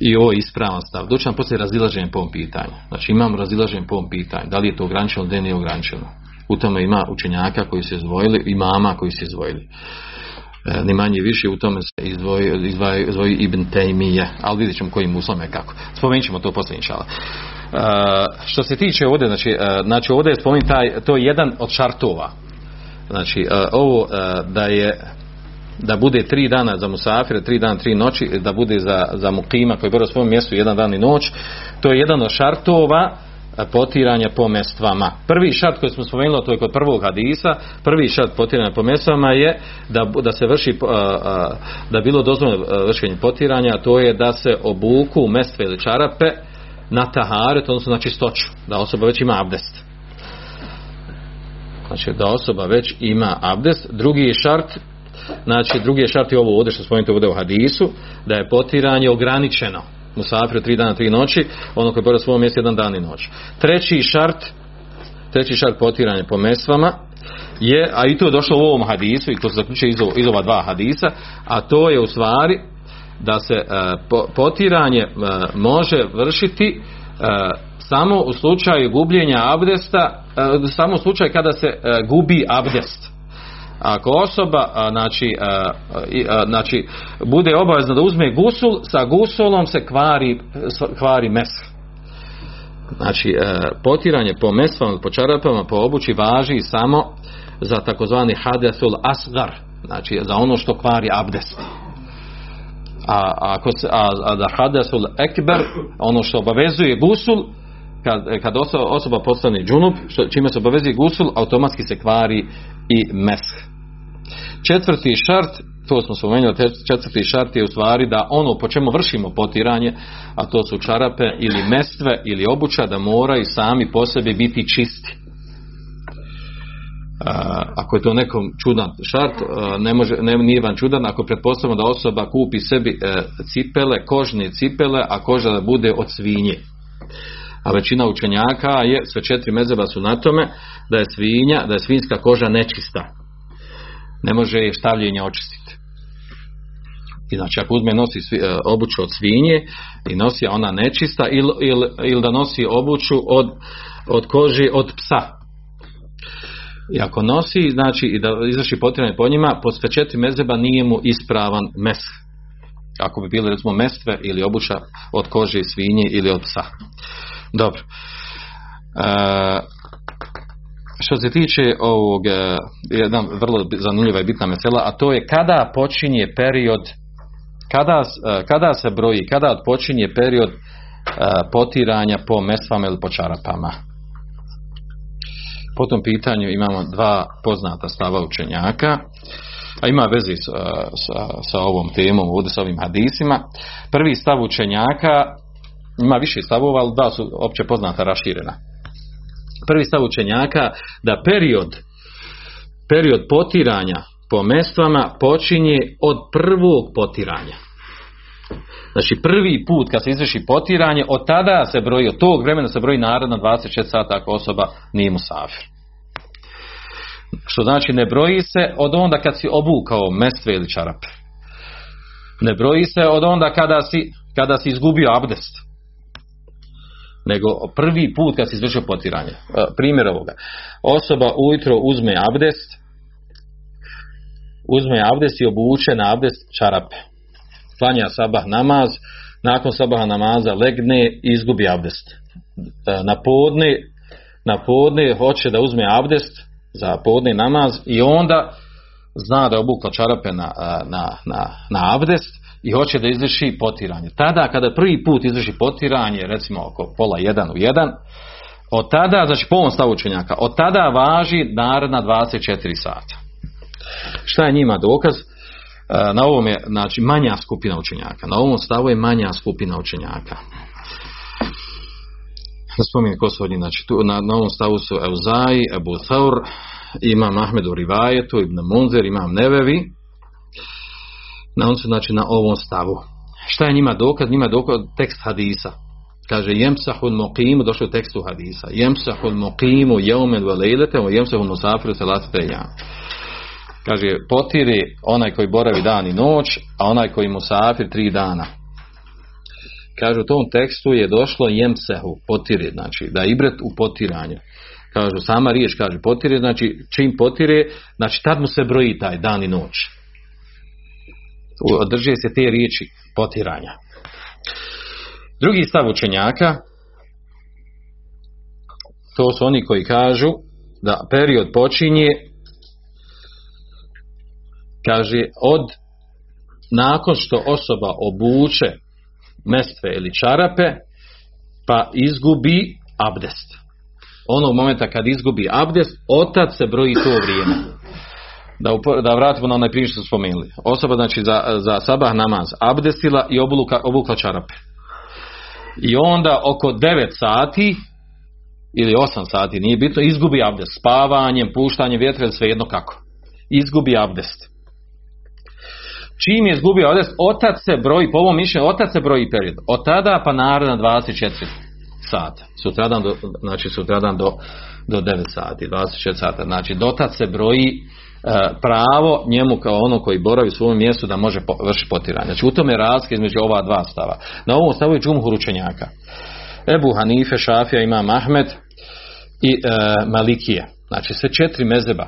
I ovo je ispravan stav. Doći nam poslije razilaženje po ovom pitanju. Znači imam razilaženje po ovom pitanju. Da li je to ograničeno, da nije ograničeno. U tome ima učenjaka koji se izdvojili i mama koji se izdvojili. E, ni manje više u tome se izdvoji, izdvoji, izdvoji Ibn Taymiye, ali vidjet ćemo koji muslime kako. Spomenut ćemo to poslije inšala. što se tiče ovdje, znači, uh, znači ovdje je spomenut taj, to je jedan od šartova. Znači, uh, ovo da je da bude tri dana za musafire, tri dana, tri noći, da bude za, za mukima koji je u svom mjestu jedan dan i noć, to je jedan od šartova potiranja po mestvama. Prvi šart koji smo spomenuli, to je kod prvog hadisa, prvi šart potiranja po mestvama je da, da se vrši, da bilo dozvoljeno vršenje potiranja, to je da se obuku mestve ili čarape na taharet, odnosno na čistoću, da osoba već ima abdest. Znači da osoba već ima abdest. Drugi šart, znači drugi šart je ovo ovdje što spomenuti ovdje u hadisu, da je potiranje ograničeno musafir tri dana, tri noći, ono koji je svom mjestu jedan dan i noć. Treći šart, treći šart potiranja po mesvama je, a i to je došlo u ovom hadisu i to se zaključuje iz, iz ova dva hadisa, a to je u stvari da se uh, potiranje uh, može vršiti uh, samo u slučaju gubljenja abdesta, samo u slučaju kada se gubi abdest ako osoba znači, znači bude obavezna da uzme gusul sa gusulom se kvari, kvari mes znači potiranje po mesvama po čarapama po obući važi samo za takozvani hadesul asgar znači za ono što kvari abdest. A, ako se, a, a da hadesul ekber ono što obavezuje gusul kad, kad osoba postane džunup, što, čime se obavezuje gusul, automatski se kvari i mesh. Četvrti šart, to smo spomenuli, četvrti šart je u stvari da ono po čemu vršimo potiranje, a to su čarape ili mestve ili obuća, da moraju sami po sebi biti čisti. ako je to nekom čudan šart, ne može, ne, nije van čudan ako pretpostavimo da osoba kupi sebi e, cipele, kožne cipele, a koža da bude od svinje. A većina učenjaka je, sve četiri mezeba su na tome, da je svinja, da je svinska koža nečista ne može je štavljenje očistiti. I znači ako uzme nosi e, obuću od svinje i nosi ona nečista ili il, il da nosi obuću od, od kože od psa. I ako nosi, znači i da izvrši potiranje po njima, po sve četiri mezeba nije mu ispravan mes. Ako bi bili recimo mestve ili obuća od kože svinje ili od psa. Dobro. E, što se tiče ovog, e, jedna vrlo zanimljiva i bitna mesela, a to je kada počinje period, kada, e, kada se broji, kada počinje period e, potiranja po mesvama ili po čarapama. Po tom pitanju imamo dva poznata stava učenjaka, a ima vezi sa, sa, sa ovom temom, ovdje sa ovim hadisima. Prvi stav učenjaka, ima više stavova, ali dva su opće poznata raširena prvi stav učenjaka da period period potiranja po mestvama počinje od prvog potiranja. Znači prvi put kad se izvrši potiranje, od tada se broji, od tog vremena se broji narodno 24 sata ako osoba nije musafir. Što znači ne broji se od onda kad si obukao mestve ili čarape. Ne broji se od onda kada si, kada si izgubio abdest nego prvi put kad se izvršio potiranje. E, primjer ovoga. Osoba ujutro uzme abdest, uzme abdest i obuče na abdest čarape. Klanja sabah namaz, nakon sabaha namaza legne i izgubi abdest. E, na podne, na podne hoće da uzme abdest za podne namaz i onda zna da je obukla čarape na, na, na, na abdest i hoće da izvrši potiranje. Tada kada prvi put izvrši potiranje, recimo oko pola jedan u jedan, od tada, znači po ovom stavu učenjaka, od tada važi naredna 24 sata. Šta je njima dokaz? E, na ovom je znači, manja skupina učenjaka. Na ovom stavu je manja skupina učenjaka. Da spominjem ko su znači, tu, na, na ovom stavu su Euzai, Ebu Thaur, imam Ahmedu Rivajetu, Ibn Munzer, imam Nevevi, na on su znači na ovom stavu. Šta je njima dokaz? Njima dokaz tekst hadisa. Kaže jemsahul muqimu, došlo u tekstu hadisa. Jemsahul muqimu jeumen ve lejlete, o jemsahul musafiru selatete jan. Kaže, potiri onaj koji boravi dan i noć, a onaj koji musafir tri dana. Kaže, u tom tekstu je došlo jemsehu, potiri, znači, da ibret u potiranju. Kažu, sama riječ kaže potire, znači čim potire, znači tad mu se broji taj dan i noć održe se te riječi potiranja. Drugi stav učenjaka to su oni koji kažu da period počinje kaže od nakon što osoba obuče mestve ili čarape pa izgubi abdest. Onog momenta kad izgubi abdest, otad se broji to vrijeme. Da, upo- da vratimo na onaj primjer što spomenuli. Osoba znači za, za sabah namaz abdestila i obluka, obukla čarape. I onda oko 9 sati ili 8 sati, nije bitno, izgubi abdest. Spavanjem, puštanjem vjetra svejedno kako. Izgubi abdest. Čim je izgubio abdest, otac se broji, po ovom mišljenju, otac se broji period. Od tada pa naravno 24 sata. Sutradan do, znači sutradan do, do 9 sati, 24 sata. Znači dotad se broji pravo njemu kao ono koji boravi u svom mjestu da može vršiti potiranje. Znači u tome je razlika između ova dva stava. Na ovom stavu je džumhur učenjaka. Ebu Hanife, Šafija, Imam Ahmed i e, Malikije. Znači sve četiri mezeba.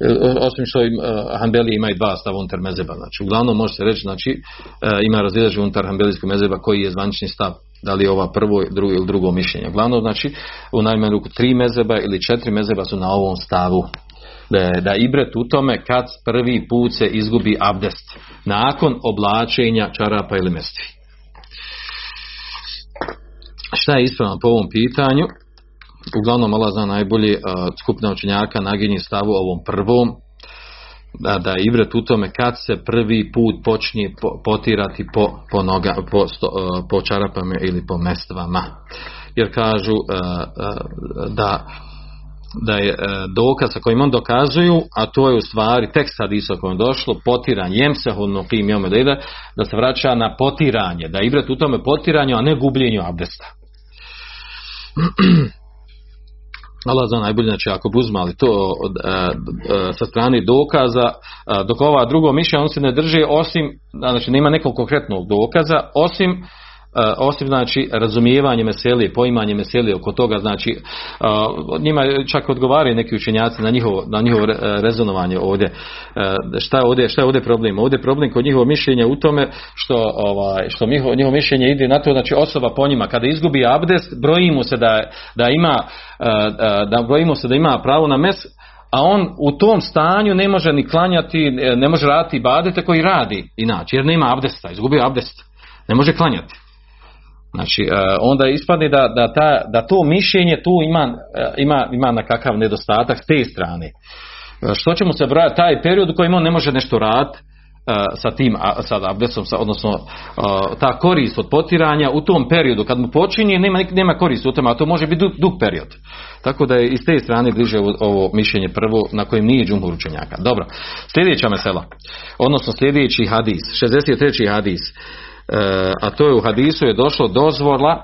E, Osim što im, e, Hanbeli imaju dva stava unutar mezeba. Znači uglavnom može se reći, znači e, ima razilaženje unutar Hanbelijskog mezeba koji je zvanični stav. Da li je ova prvo, drugo ili drugo mišljenje. Uglavnom znači u najmanju ruku tri mezeba ili četiri mezeba su na ovom stavu. Da je, da je ibret u tome kad prvi put se izgubi abdest. Nakon oblačenja čarapa ili mestvi. Šta je ispravno po ovom pitanju? Uglavnom Allah zna najbolje uh, skupina učenjaka naginje stavu ovom prvom da, da je ibret u tome kad se prvi put počinje po, potirati po, po, noga, po, uh, po čarapama ili po mestvama. Jer kažu da da je e, dokaz sa kojim on dokazuju, a to je u stvari tekst hadisa kojem je došlo, potiranje, jem se kim jome da ide, da se vraća na potiranje, da je ibret u tome potiranju, a ne gubljenju abdesta. <clears throat> Allah zna najbolje, znači ako bi uzmali to e, e, sa strane dokaza, e, dok ova drugo mišljenje on se ne drži osim, znači nema nekog konkretnog dokaza, osim osim znači razumijevanje meselije, poimanje meselije oko toga, znači uh, njima čak odgovaraju neki učenjaci na njihovo, na njihovo re- rezonovanje ovdje. Uh, šta je ovdje, šta je ovdje problem? Ovdje je problem kod njihovo mišljenja u tome što ovaj što njihovo, njihovo mišljenje ide na to znači osoba po njima kada izgubi abdest, brojimo se da da ima da brojimo se da ima pravo na mes a on u tom stanju ne može ni klanjati, ne može raditi badete koji radi inače, jer nema abdesta, izgubio abdest, ne može klanjati. Znači, e, onda ispadne da, da, ta, da to mišljenje tu ima, e, ima, ima na kakav nedostatak s te strane. E, Što će mu se brojati taj period u kojem on ne može nešto raditi sa tim, sa abdestom, odnosno ta korist od potiranja u tom periodu kad mu počinje nema, nema korist u tome, a to može biti dug, dug period. Tako da je iz te strane bliže ovo, mišljenje prvo na kojem nije džumhur učenjaka. Dobro, sljedeća mesela, odnosno sljedeći hadis, 63. hadis, a to je u hadisu je došlo dozvola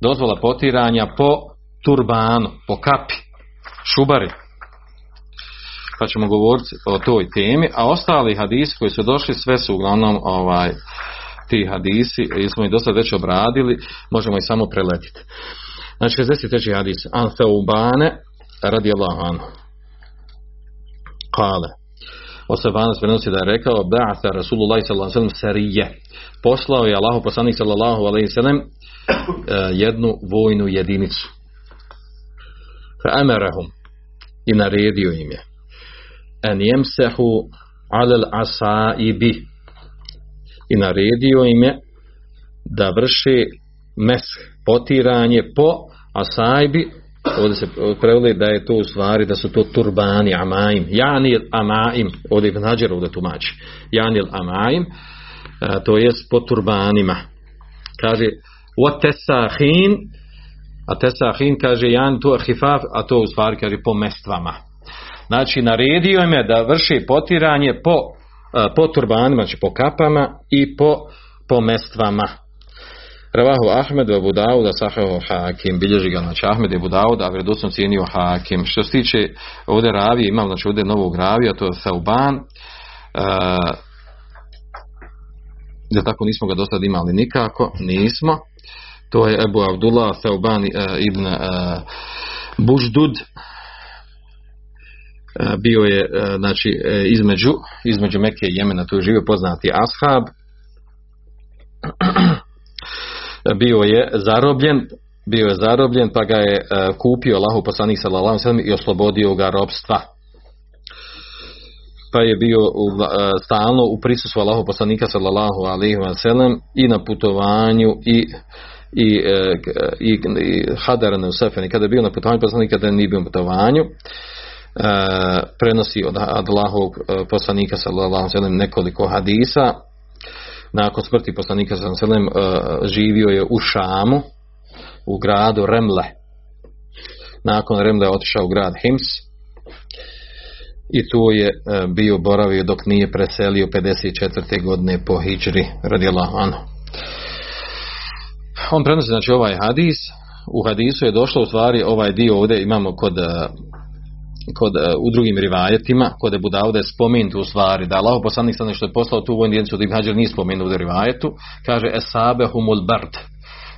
dozvola potiranja po turbanu, po kapi, šubari. Pa ćemo govoriti o toj temi, a ostali hadisi koji su došli sve su uglavnom ovaj ti hadisi, jer smo ih dosta već obradili, možemo ih samo preletiti. Znači 63. hadis, an Theubane radijallahu anhu. Kale, Osebana se prenosi da je rekao Ba'atha Rasulullah sallallahu sallam sarije. Poslao je Allahu poslanik alaihi sallam jednu vojnu jedinicu. Fa amarahum i naredio im je en jemsehu alel asaibi i naredio im je da vrše mes potiranje po asaibi ovdje se preveli da je to u stvari da su to turbani amaim. Janil amaim. Ovdje Ibn Hađar ovdje tumači. Janil amaim a, to jest po turbanima. Kaže o tesahin a tesahin kaže jan to hifaf a to u stvari kaže po mestvama znači naredio im je da vrši potiranje po, a, po turbanima znači po kapama i po, po mestvama Ravahu Ahmed Abu Dawud Sahahu Hakim. Bilježi ga znači Ahmed Abu Dawud a vredosno cijenio Hakim. Što se tiče ovdje ravije imam znači ovdje novog ravija to je Thauban uh, da tako nismo ga do sad imali nikako nismo. To je Ebu Abdullah Thauban uh, ibn uh, Buždud. Bio je znači između između Mekke i Jemena tu je živio poznati ashab bio je zarobljen bio je zarobljen pa ga je e, kupio Allahu poslanik sallallahu i oslobodio ga robstva pa je bio u, e, stalno u prisustvu Allahu poslanika sallallahu sellem i na putovanju i i, e, i, i hadarane u sefeni, kada je bio na putovanju poslanika, kada nije bio na putovanju, e, prenosi od, Allahovog poslanika sallallahu nekoliko hadisa. Nakon smrti poslanika sellem e, živio je u Šamu, u gradu Remle. Nakon Remle je otišao u grad Hims i tu je e, bio boravio dok nije preselio 54. godine po Hidžri radijallahu anhu. On prenosi znači ovaj hadis, u hadisu je došlo u stvari ovaj dio ovdje imamo kod e, kod, e, u drugim rivajetima, kod Ebu Dauda je spomenut u stvari da Allah poslanik sa nešto je poslao tu vojnu jedinicu da Ibn Hađar nije spomenuo u rivajetu, kaže Esabe humul bard.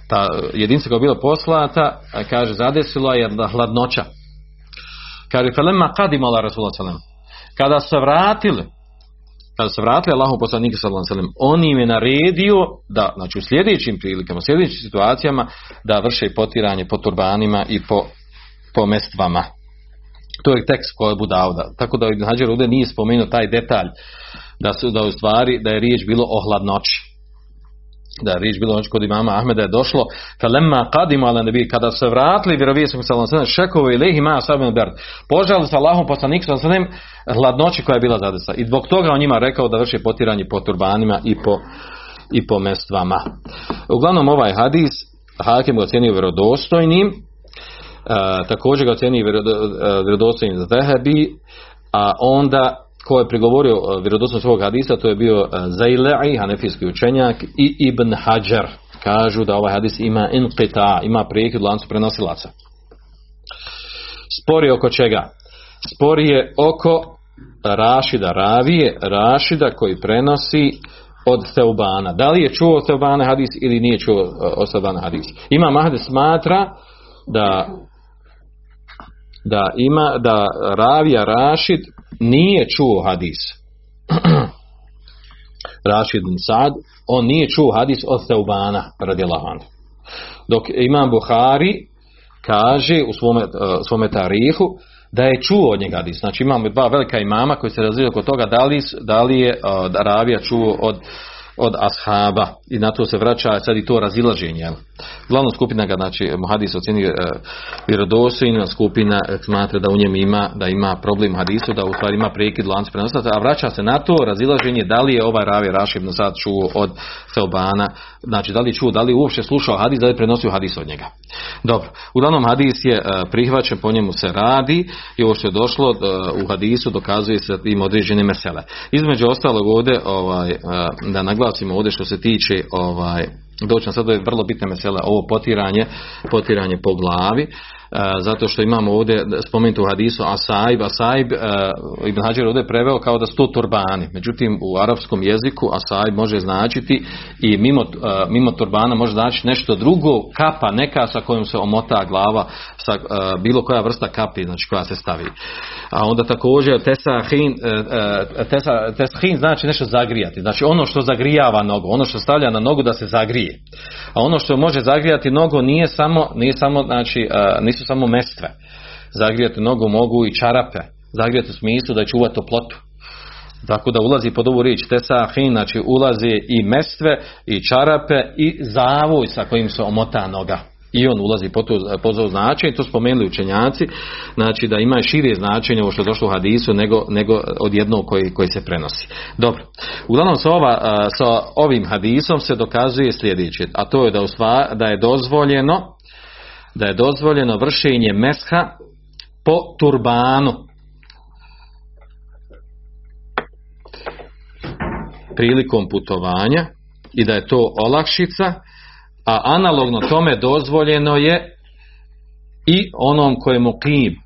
Ta jedinica koja je bila poslata, a kaže zadesila je hladnoća. Kaže felema kadim ala Rasulullah. Kada se vratili, kada se vratili Allahu poslanika sallallahu on im je naredio da znači u sljedećim prilikama, u sljedećim situacijama da vrše potiranje po turbanima i po po mestvama. To je tekst koji je Budauda. Tako da Ibn ovdje nije spomenuo taj detalj da su da u stvari da je riječ bilo o hladnoći. Da je riječ bilo kod imama Ahmeda je došlo felemma qadimu ala nabi kada se vratili vjerovjesnik sallallahu alejhi šekovo ilehi ma sabun bard. Požalili se Allahom poslanik sallallahu alejhi hladnoći koja je bila zadesa. I zbog toga on njima rekao da vrši potiranje po turbanima i po i po mestvama. Uglavnom ovaj hadis Hakim ga ocjenio vjerodostojnim također ga ocjenio vjerodostojnim za Zahebi, a onda ko je prigovorio vjerodostojnost svog hadisa, to je bio Zaile'i, hanefijski učenjak, i Ibn Hajar. Kažu da ovaj hadis ima inqita, ima prijekid lancu prenosilaca. Spori oko čega? Spori je oko Rašida Ravije, Rašida koji prenosi od Seubana. Da li je čuo Seubana hadis ili nije čuo od Seubana hadis? Ima Mahde smatra da da ima da Ravija Rašid nije čuo hadis. <clears throat> Rašid bin Sad, on nije čuo hadis od Seubana radijallahu anhu. Dok Imam Buhari kaže u svome, uh, svome da je čuo od njega hadis. Znači imamo dva velika imama koji se razvijaju oko toga da li, da li je uh, Ravija čuo od od ashaba i na to se vraća sad i to razilaženje. Glavna skupina ga, znači, muhadis ocjeni e, vjerodostojna skupina e, smatra da u njem ima, da ima problem hadisu, da u stvari ima prekid lanca prenoslaca, a vraća se na to razilaženje da li je ovaj ravi Rašib sad čuo od Seobana, znači da li čuo, da li uopće slušao hadis, da li prenosio hadis od njega. Dobro, uglavnom hadis je e, prihvaćen, po njemu se radi i ovo što je došlo e, u hadisu dokazuje se ima određene mesele. Između ostalog ovdje, ovaj, e, da naglasimo ovdje što se tiče ovaj, doći na sad je vrlo bitna mesela ovo potiranje, potiranje po glavi, zato što imamo ovdje spomenuti u hadisu Asaib, Asaib, Ibn Hađer ovdje je preveo kao da su to turbani, međutim u arapskom jeziku Asaib može značiti i mimo, mimo turbana može značiti nešto drugo, kapa neka sa kojom se omota glava, sa bilo koja vrsta kapi, znači koja se stavi. A onda također tesahin, tesa, tesahin znači nešto zagrijati, znači ono što zagrijava nogu, ono što stavlja na nogu da se zagrije. A ono što može zagrijati nogu nije samo, nije samo znači, nisu samo mestve. Zagrijati nogu mogu i čarape. Zagrijati u smislu da je čuva toplotu. Tako da ulazi pod ovu riječ tesahin, znači ulazi i mestve, i čarape, i zavoj sa kojim se omota noga. I on ulazi po to, po to značenje, to spomenuli učenjaci, znači da ima šire značenje ovo što je došlo u hadisu nego, nego od jednog koji, koji se prenosi. Dobro, uglavnom sa, ova, sa ovim hadisom se dokazuje sljedeće, a to je da, usva, da je dozvoljeno da je dozvoljeno vršenje mesha po turbanu. prilikom putovanja i da je to olakšica, a analogno tome dozvoljeno je i onom koji je mukim,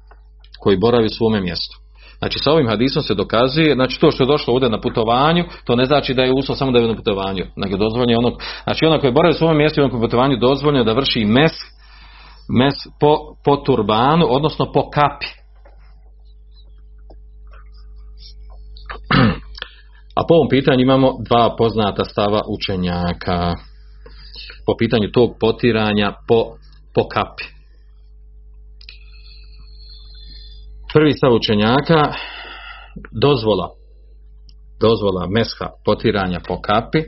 koji boravi u svome mjestu. Znači sa ovim hadisom se dokazuje, znači to što je došlo ovdje na putovanju, to ne znači da je uslov samo da je na putovanju, nego dozvoljeno onog, znači ono koji boravi u svome mjestu i onom putovanju dozvoljeno da vrši mes mes po, po turbanu, odnosno po kapi. A po ovom pitanju imamo dva poznata stava učenjaka. Po pitanju tog potiranja po po kapi. Prvi stav učenjaka dozvola dozvola mesha potiranja po kapi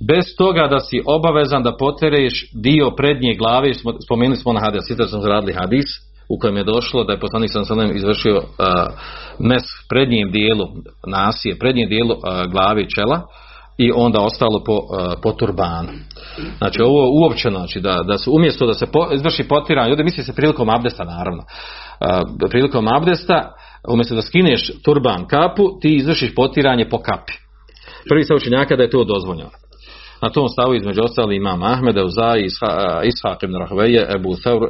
bez toga da si obavezan da potereš dio prednje glave, spomenuli smo na hadis, sjećam sam radili hadis, u kojem je došlo da je poslanik sam sam izvršio uh, mes prednjem dijelu nasije, prednjem dijelu uh, glave i čela i onda ostalo po, uh, po turbanu. Znači ovo uopćeno, znači da, da se umjesto da se po, izvrši potiranje, ovdje misli se prilikom abdesta naravno, prilikom abdesta umjesto da skineš turban kapu, ti izvršiš potiranje po kapi. Prvi sa učenjaka da je to dozvoljeno. Na tom stavu između ostali imam Ahmeda, Uzai, Ishaq ibn Rahveje, Ebu Thawr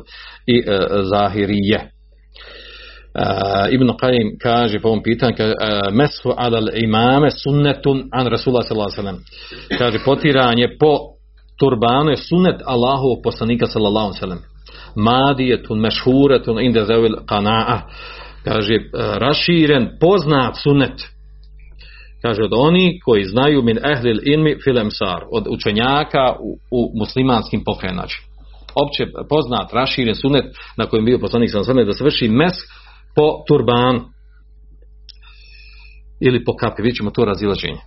i uh, Zahirije. Uh, Ibn Qayyim kaže po ovom pitanju uh, meshu adal imame sunnetun an Rasulullah sallallahu alaihi kaže potiranje po turbanu je sunnet Allahu poslanika sallallahu alaihi sallam. Madijetun mešhuretun inda zavil qana'a kaže raširen poznat sunnet kaže od oni koji znaju min ehlil ilmi filemsar, od učenjaka u, u muslimanskim pokrenači. Opće poznat, raširen sunet na kojem bio poslanik sam da se vrši mes po turbanu ili po kapi, vidjet ćemo to razilaženje.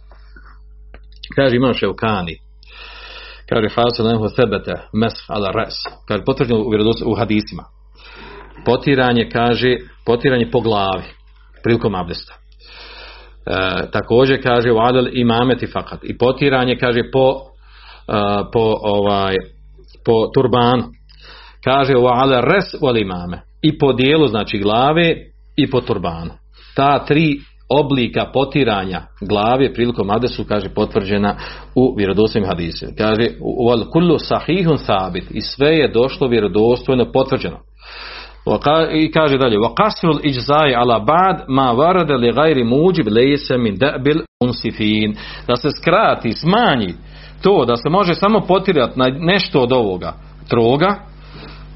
Kaže imam ševkani, kaže fasu nehu sebete mes ala res, kaže potvrđeno u, u hadisima. Potiranje, kaže, potiranje po glavi prilikom abdesta. E, također kaže vadal imameti fakat i potiranje kaže po e, po ovaj po turbanu. Kaže ala res wal imame. I po dijelu znači glave i po turbanu. Ta tri oblika potiranja glave prilikom adesu kaže potvrđena u vjerodostojnim hadisima. Kaže wal kullu sahihun sabit i sve je došlo vjerodostojno potvrđeno i kaže dalje وَقَسْرُ الْإِجْزَاءِ عَلَى بَعْدْ مَا وَرَدَ لِغَيْرِ مُوجِبْ لَيْسَ مِنْ دَبِلْ unsifin da se skrati, smanji to da se može samo potirati na nešto od ovoga troga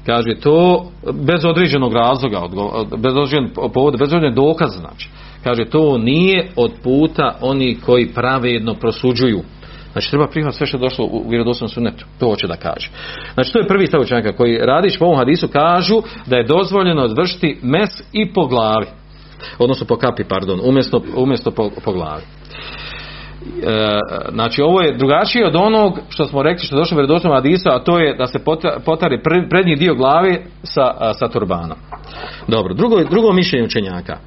kaže to bez određenog razloga bez određenog povoda, bez određenog dokaza znači kaže to nije od puta oni koji pravedno prosuđuju Znači treba prihvatiti sve što je došlo u vjerodostojnom sunnetu. To hoće da kaže. Znači to je prvi stav učenjaka koji radiš po ovom hadisu kažu da je dozvoljeno odvršiti mes i po glavi. Odnosno po kapi, pardon, umjesto, umjesto po, po glavi. E, znači ovo je drugačije od onog što smo rekli što je došlo u vjerodostojnom hadisu, a to je da se potari prednji dio glave sa, sa turbanom. Dobro, drugo, drugo mišljenje učenjaka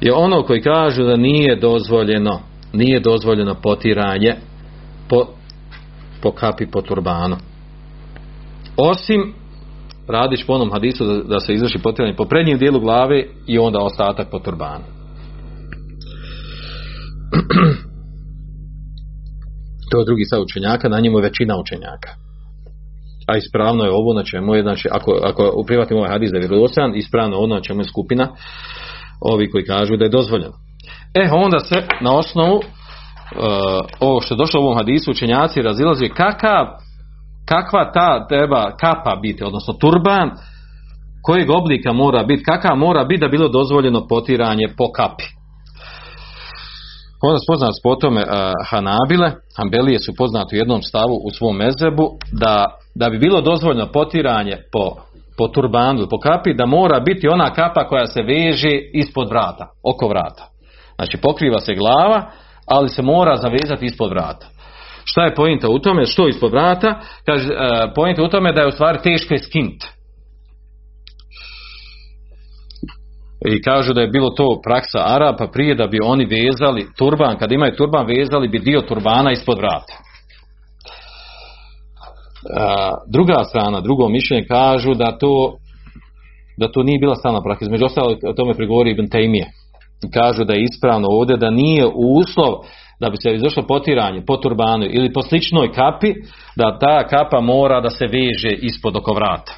je ono koji kažu da nije dozvoljeno nije dozvoljeno potiranje po, po kapi po turbanu. Osim radiš po onom hadisu da, da se izvrši potiranje po prednjem dijelu glave i onda ostatak po turbanu. <clears throat> to je drugi stav učenjaka, na njemu je većina učenjaka. A ispravno je ovo na čemu je, znači, ako, ako privatimo ovaj hadis da je vjerodostojan, ispravno ono na čemu je skupina ovi koji kažu da je dozvoljeno. E, onda se na osnovu ovo što je došlo u ovom hadisu učenjaci razilaze kakav kakva ta treba kapa biti, odnosno turban kojeg oblika mora biti, kakav mora biti da bilo dozvoljeno potiranje po kapi. Onda spoznat po tome uh, Hanabile, Hanbelije su poznati u jednom stavu u svom mezebu da, da bi bilo dozvoljeno potiranje po, po turbanu, po kapi, da mora biti ona kapa koja se veže ispod vrata, oko vrata. Znači pokriva se glava, ali se mora zavezati ispod vrata. Šta je pojenta u tome? Što ispod vrata? Kaže, uh, pojenta u tome da je u stvari teško je skint. I kažu da je bilo to praksa Arapa prije da bi oni vezali turban, kad imaju turban vezali bi dio turbana ispod vrata. Uh, druga strana, drugo mišljenje kažu da to da to nije bila stalna praksa. Između ostalo o tome prigovori Ibn Taymije kažu da je ispravno ovdje da nije uslov da bi se izvršilo potiranje po turbanu ili po sličnoj kapi, da ta kapa mora da se veže ispod oko vrata.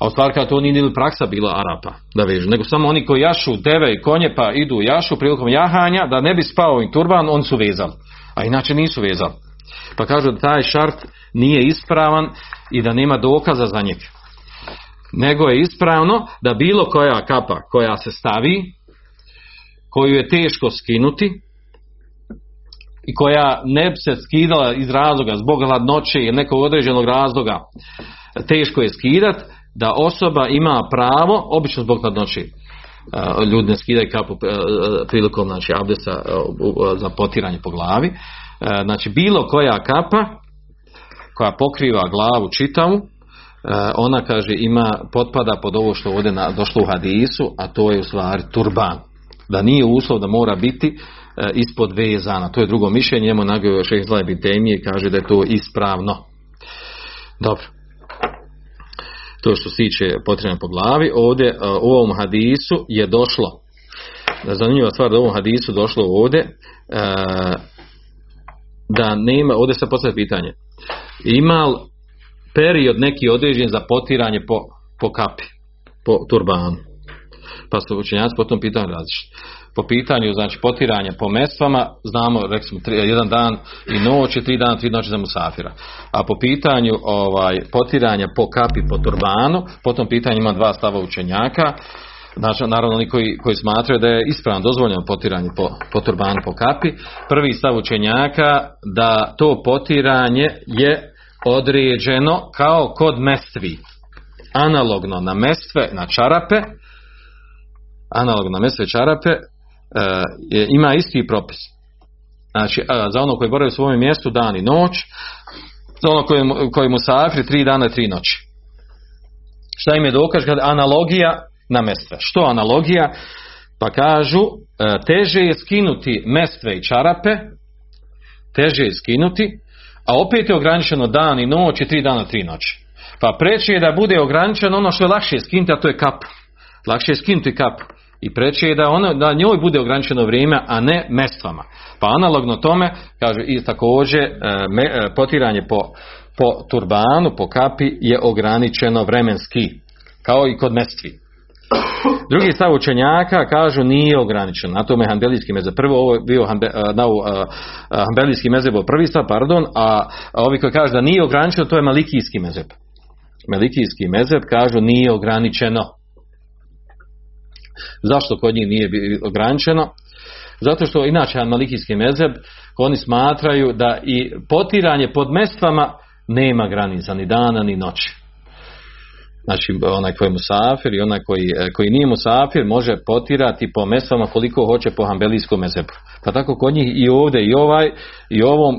A u stvari to nije ni praksa bila Arapa da vežu, nego samo oni koji jašu deve i konje pa idu jašu prilikom jahanja, da ne bi spao im turban, oni su vezali. A inače nisu vezali. Pa kažu da taj šart nije ispravan i da nema dokaza za njega. Nego je ispravno da bilo koja kapa koja se stavi, koju je teško skinuti, i koja ne bi se skidala iz razloga zbog hladnoće ili nekog određenog razloga teško je skidat, da osoba ima pravo, obično zbog hladnoće, ljudi ne skidaju kapu prilikom znači, abdesa za potiranje po glavi. Znači bilo koja kapa koja pokriva glavu čitavu, ona kaže ima potpada pod ovo što ovdje došlo u hadisu, a to je u stvari turban. Da nije uslov da mora biti ispod vezana. To je drugo mišljenje, njemu nagio šeh Zlaj temije i kaže da je to ispravno. Dobro to što se tiče potrebno po glavi, ovdje e, u ovom hadisu je došlo, zanimljiva stvar da u ovom hadisu došlo ovdje, e, da nema, ovdje se postavlja pitanje, ima period neki određen za potiranje po, po kapi, po turbanu? Pa su učenjaci po tom pitanju različiti. Po pitanju znači potiranja po mestvama znamo recimo tri, jedan dan i noć tri dana tri noći za musafira. A po pitanju ovaj potiranja po kapi po turbanu po tom pitanju ima dva stava učenjaka. Znači naravno oni koji, koji smatraju da je ispravno dozvoljeno potiranje po, po turbanu po kapi. Prvi stav učenjaka da to potiranje je određeno kao kod mestvi. Analogno na mestve na čarape analogno na mestve čarape E, je, ima isti propis. Znači, za ono koji boravi u svome mjestu dan i noć, za ono koji, koji mu safri tri dana i tri noći. Šta im je dokaz analogija na mestve. Što analogija? Pa kažu, e, teže je skinuti mestve i čarape, teže je skinuti, a opet je ograničeno dan i noć i tri dana tri noći. Pa preći je da bude ograničeno ono što je lakše skinuti, a to je kap. Lakše je skinuti kap i preče je da, ona, da njoj bude ograničeno vrijeme, a ne mestvama. Pa analogno tome, kaže i također e, e, potiranje po, po turbanu, po kapi je ograničeno vremenski, kao i kod mestvi. Drugi stav učenjaka kažu nije ograničeno, na tome hanbelijski mezeb. Prvo ovo je bio hambe, e, na, hanbelijski mezeb prvi stav, pardon, a, ovi koji kažu da nije ograničeno, to je malikijski mezeb. Malikijski mezeb kažu nije ograničeno. Zašto kod njih nije ograničeno? Zato što inače malikijski mezeb oni smatraju da i potiranje pod mestvama nema granica ni dana ni noći. Znači onaj koji je musafir i onaj koji, e, koji nije musafir može potirati po mestvama koliko hoće po hambelijskom mezebu. Pa tako kod njih i ovdje i ovaj i ovom, e,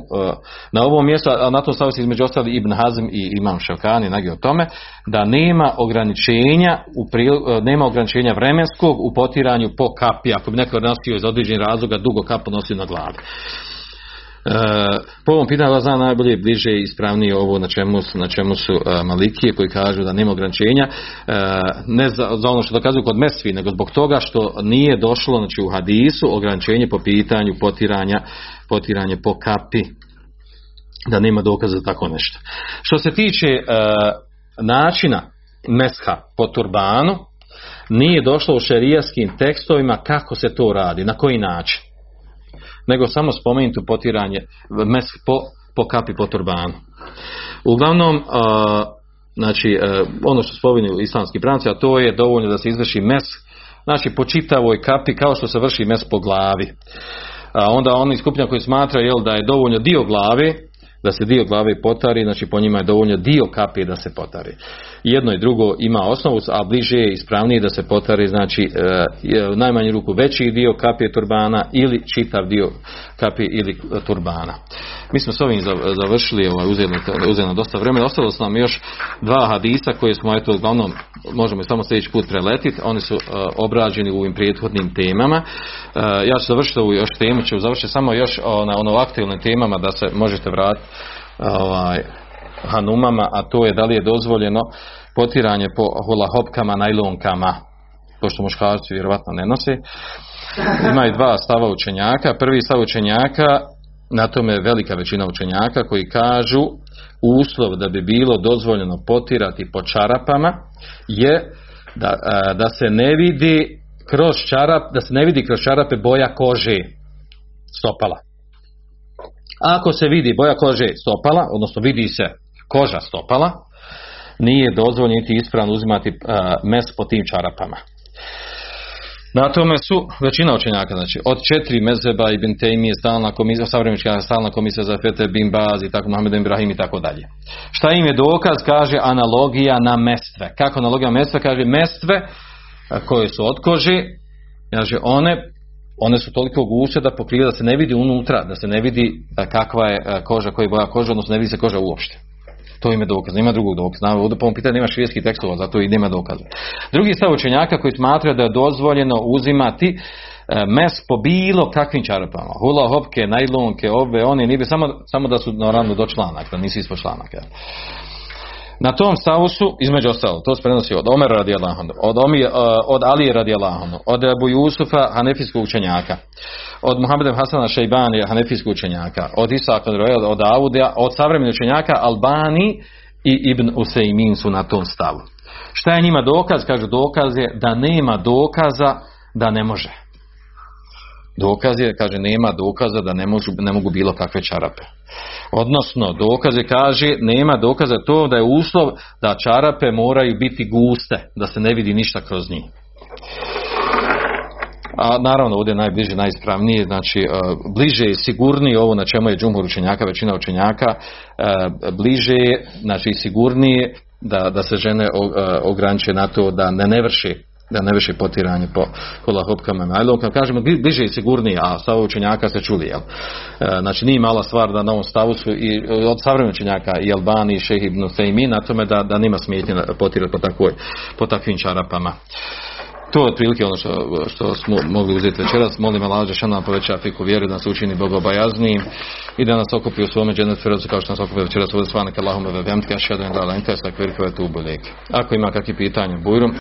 na ovom mjestu, a na to stavio se između ostali Ibn Hazm i Imam Šavkani nagi o tome, da nema ograničenja u e, nema ograničenja vremenskog u potiranju po kapi, ako bi neko nosio iz određenih razloga dugo kapu nosio na glavi. E, po ovom pitanju zna najbolje bliže i ispravnije ovo na čemu, na čemu su e, malikije koji kažu da nema ograničenja. E, ne za, za, ono što dokazuju kod mesvi nego zbog toga što nije došlo znači, u hadisu ograničenje po pitanju potiranja potiranje po kapi da nema dokaza za tako nešto. Što se tiče načina mesha po turbanu nije došlo u šerijaskim tekstovima kako se to radi, na koji način nego samo spomenuto potiranje mes po, po kapi po turbanu. Uglavnom, znači, e, ono što spominju islamski branci, a to je dovoljno da se izvrši mes, znači po čitavoj kapi kao što se vrši mes po glavi. A onda oni skupina koji smatraju jel, da je dovoljno dio glave, da se dio glave potari, znači po njima je dovoljno dio kapi da se potari. Jedno i drugo ima osnovu, a bliže je ispravnije da se potari, znači e, u najmanju ruku veći dio kapije turbana ili čitav dio kapije ili turbana. Mi smo s ovim završili, ovaj, uzeli, uzeli dosta vremena, ostalo su nam još dva hadisa koje smo, eto, uglavnom, možemo samo sljedeći put preletiti, oni su uh, obrađeni u ovim prethodnim temama. Ja ću završiti ovu još temu, ću završiti samo još na ono aktivnim temama da se možete vratiti ovaj, hanumama, a to je da li je dozvoljeno potiranje po holahopkama, najlonkama, pošto muškarci vjerovatno ne nose. Ima i dva stava učenjaka. Prvi stav učenjaka, na tome je velika većina učenjaka koji kažu uslov da bi bilo dozvoljeno potirati po čarapama je da, da se ne vidi kroz čarap, da se ne vidi kroz čarape boja kože stopala. Ako se vidi boja kože stopala, odnosno vidi se koža stopala, nije dozvoljeno niti ispravno uzimati mes po tim čarapama. Na tome su većina učenjaka, znači od četiri mezeba i bin Tejmije, stalna komisija, savremenička stalna komisija za fete bin Baz i tako Mohamed Ibrahim i tako dalje. Šta im je dokaz? Kaže analogija na mestve. Kako analogija na mestve? Kaže mestve koje su od kože, kaže one one su toliko guste da pokriva da se ne vidi unutra, da se ne vidi kakva je koža, koja je boja koža, odnosno ne vidi se koža uopšte. To ima dokaz, nema drugog dokaza. Ovdje po ovom pitanju nema švijetskih tekstova, zato i nema dokaza. Drugi stav učenjaka koji smatra da je dozvoljeno uzimati mes po bilo kakvim čarapama. Hula, hopke, najlonke, ove, one, nibe, samo, samo da su naravno do članaka, da nisu ispod članaka. Na tom stavu su, između ostalo, to se prenosi od Omer radi od, Omi, od Ali radi od Abu Jusufa, hanefijskog učenjaka, od Muhammeda Hasana Šejbani, hanefijskog učenjaka, od Isaka od Audija, od savremenih učenjaka Albani i Ibn Usejmin su na tom stavu. Šta je njima dokaz? Kažu dokaz je da nema dokaza da ne može. Dokaz je, kaže, nema dokaza da ne, ne mogu bilo kakve čarape. Odnosno, dokaz je, kaže, nema dokaza to da je uslov da čarape moraju biti guste, da se ne vidi ništa kroz njih. A naravno ovdje najbliže, najispravnije, znači e, bliže i sigurnije ovo na čemu je džumhur učenjaka, većina učenjaka, e, bliže znači sigurnije da, da se žene e, ograniče na to da ne ne vrši da ne više potiranje po kolahopkama majlovkama. Kažemo, bliže i sigurnije, a stav učenjaka se čuli, jel? E, znači, nije mala stvar da na ovom stavu su i od savremenih učenjaka i Albani i Šehi ibn Sejmi na tome da, da nema smetnje potirati po, takvoj, po takvim čarapama. To je otprilike ono što, što smo mogli uzeti večeras. Molim Allah nam poveća fiku vjeru, da nas učini bogobajaznijim i da nas okupi u svome dženet kao što nas okupi večeras ovdje svanak Allahume ve vemtke, ašhedu en la lenka, stakvirke ve tu Ako ima kakvi pitanja, bujrum.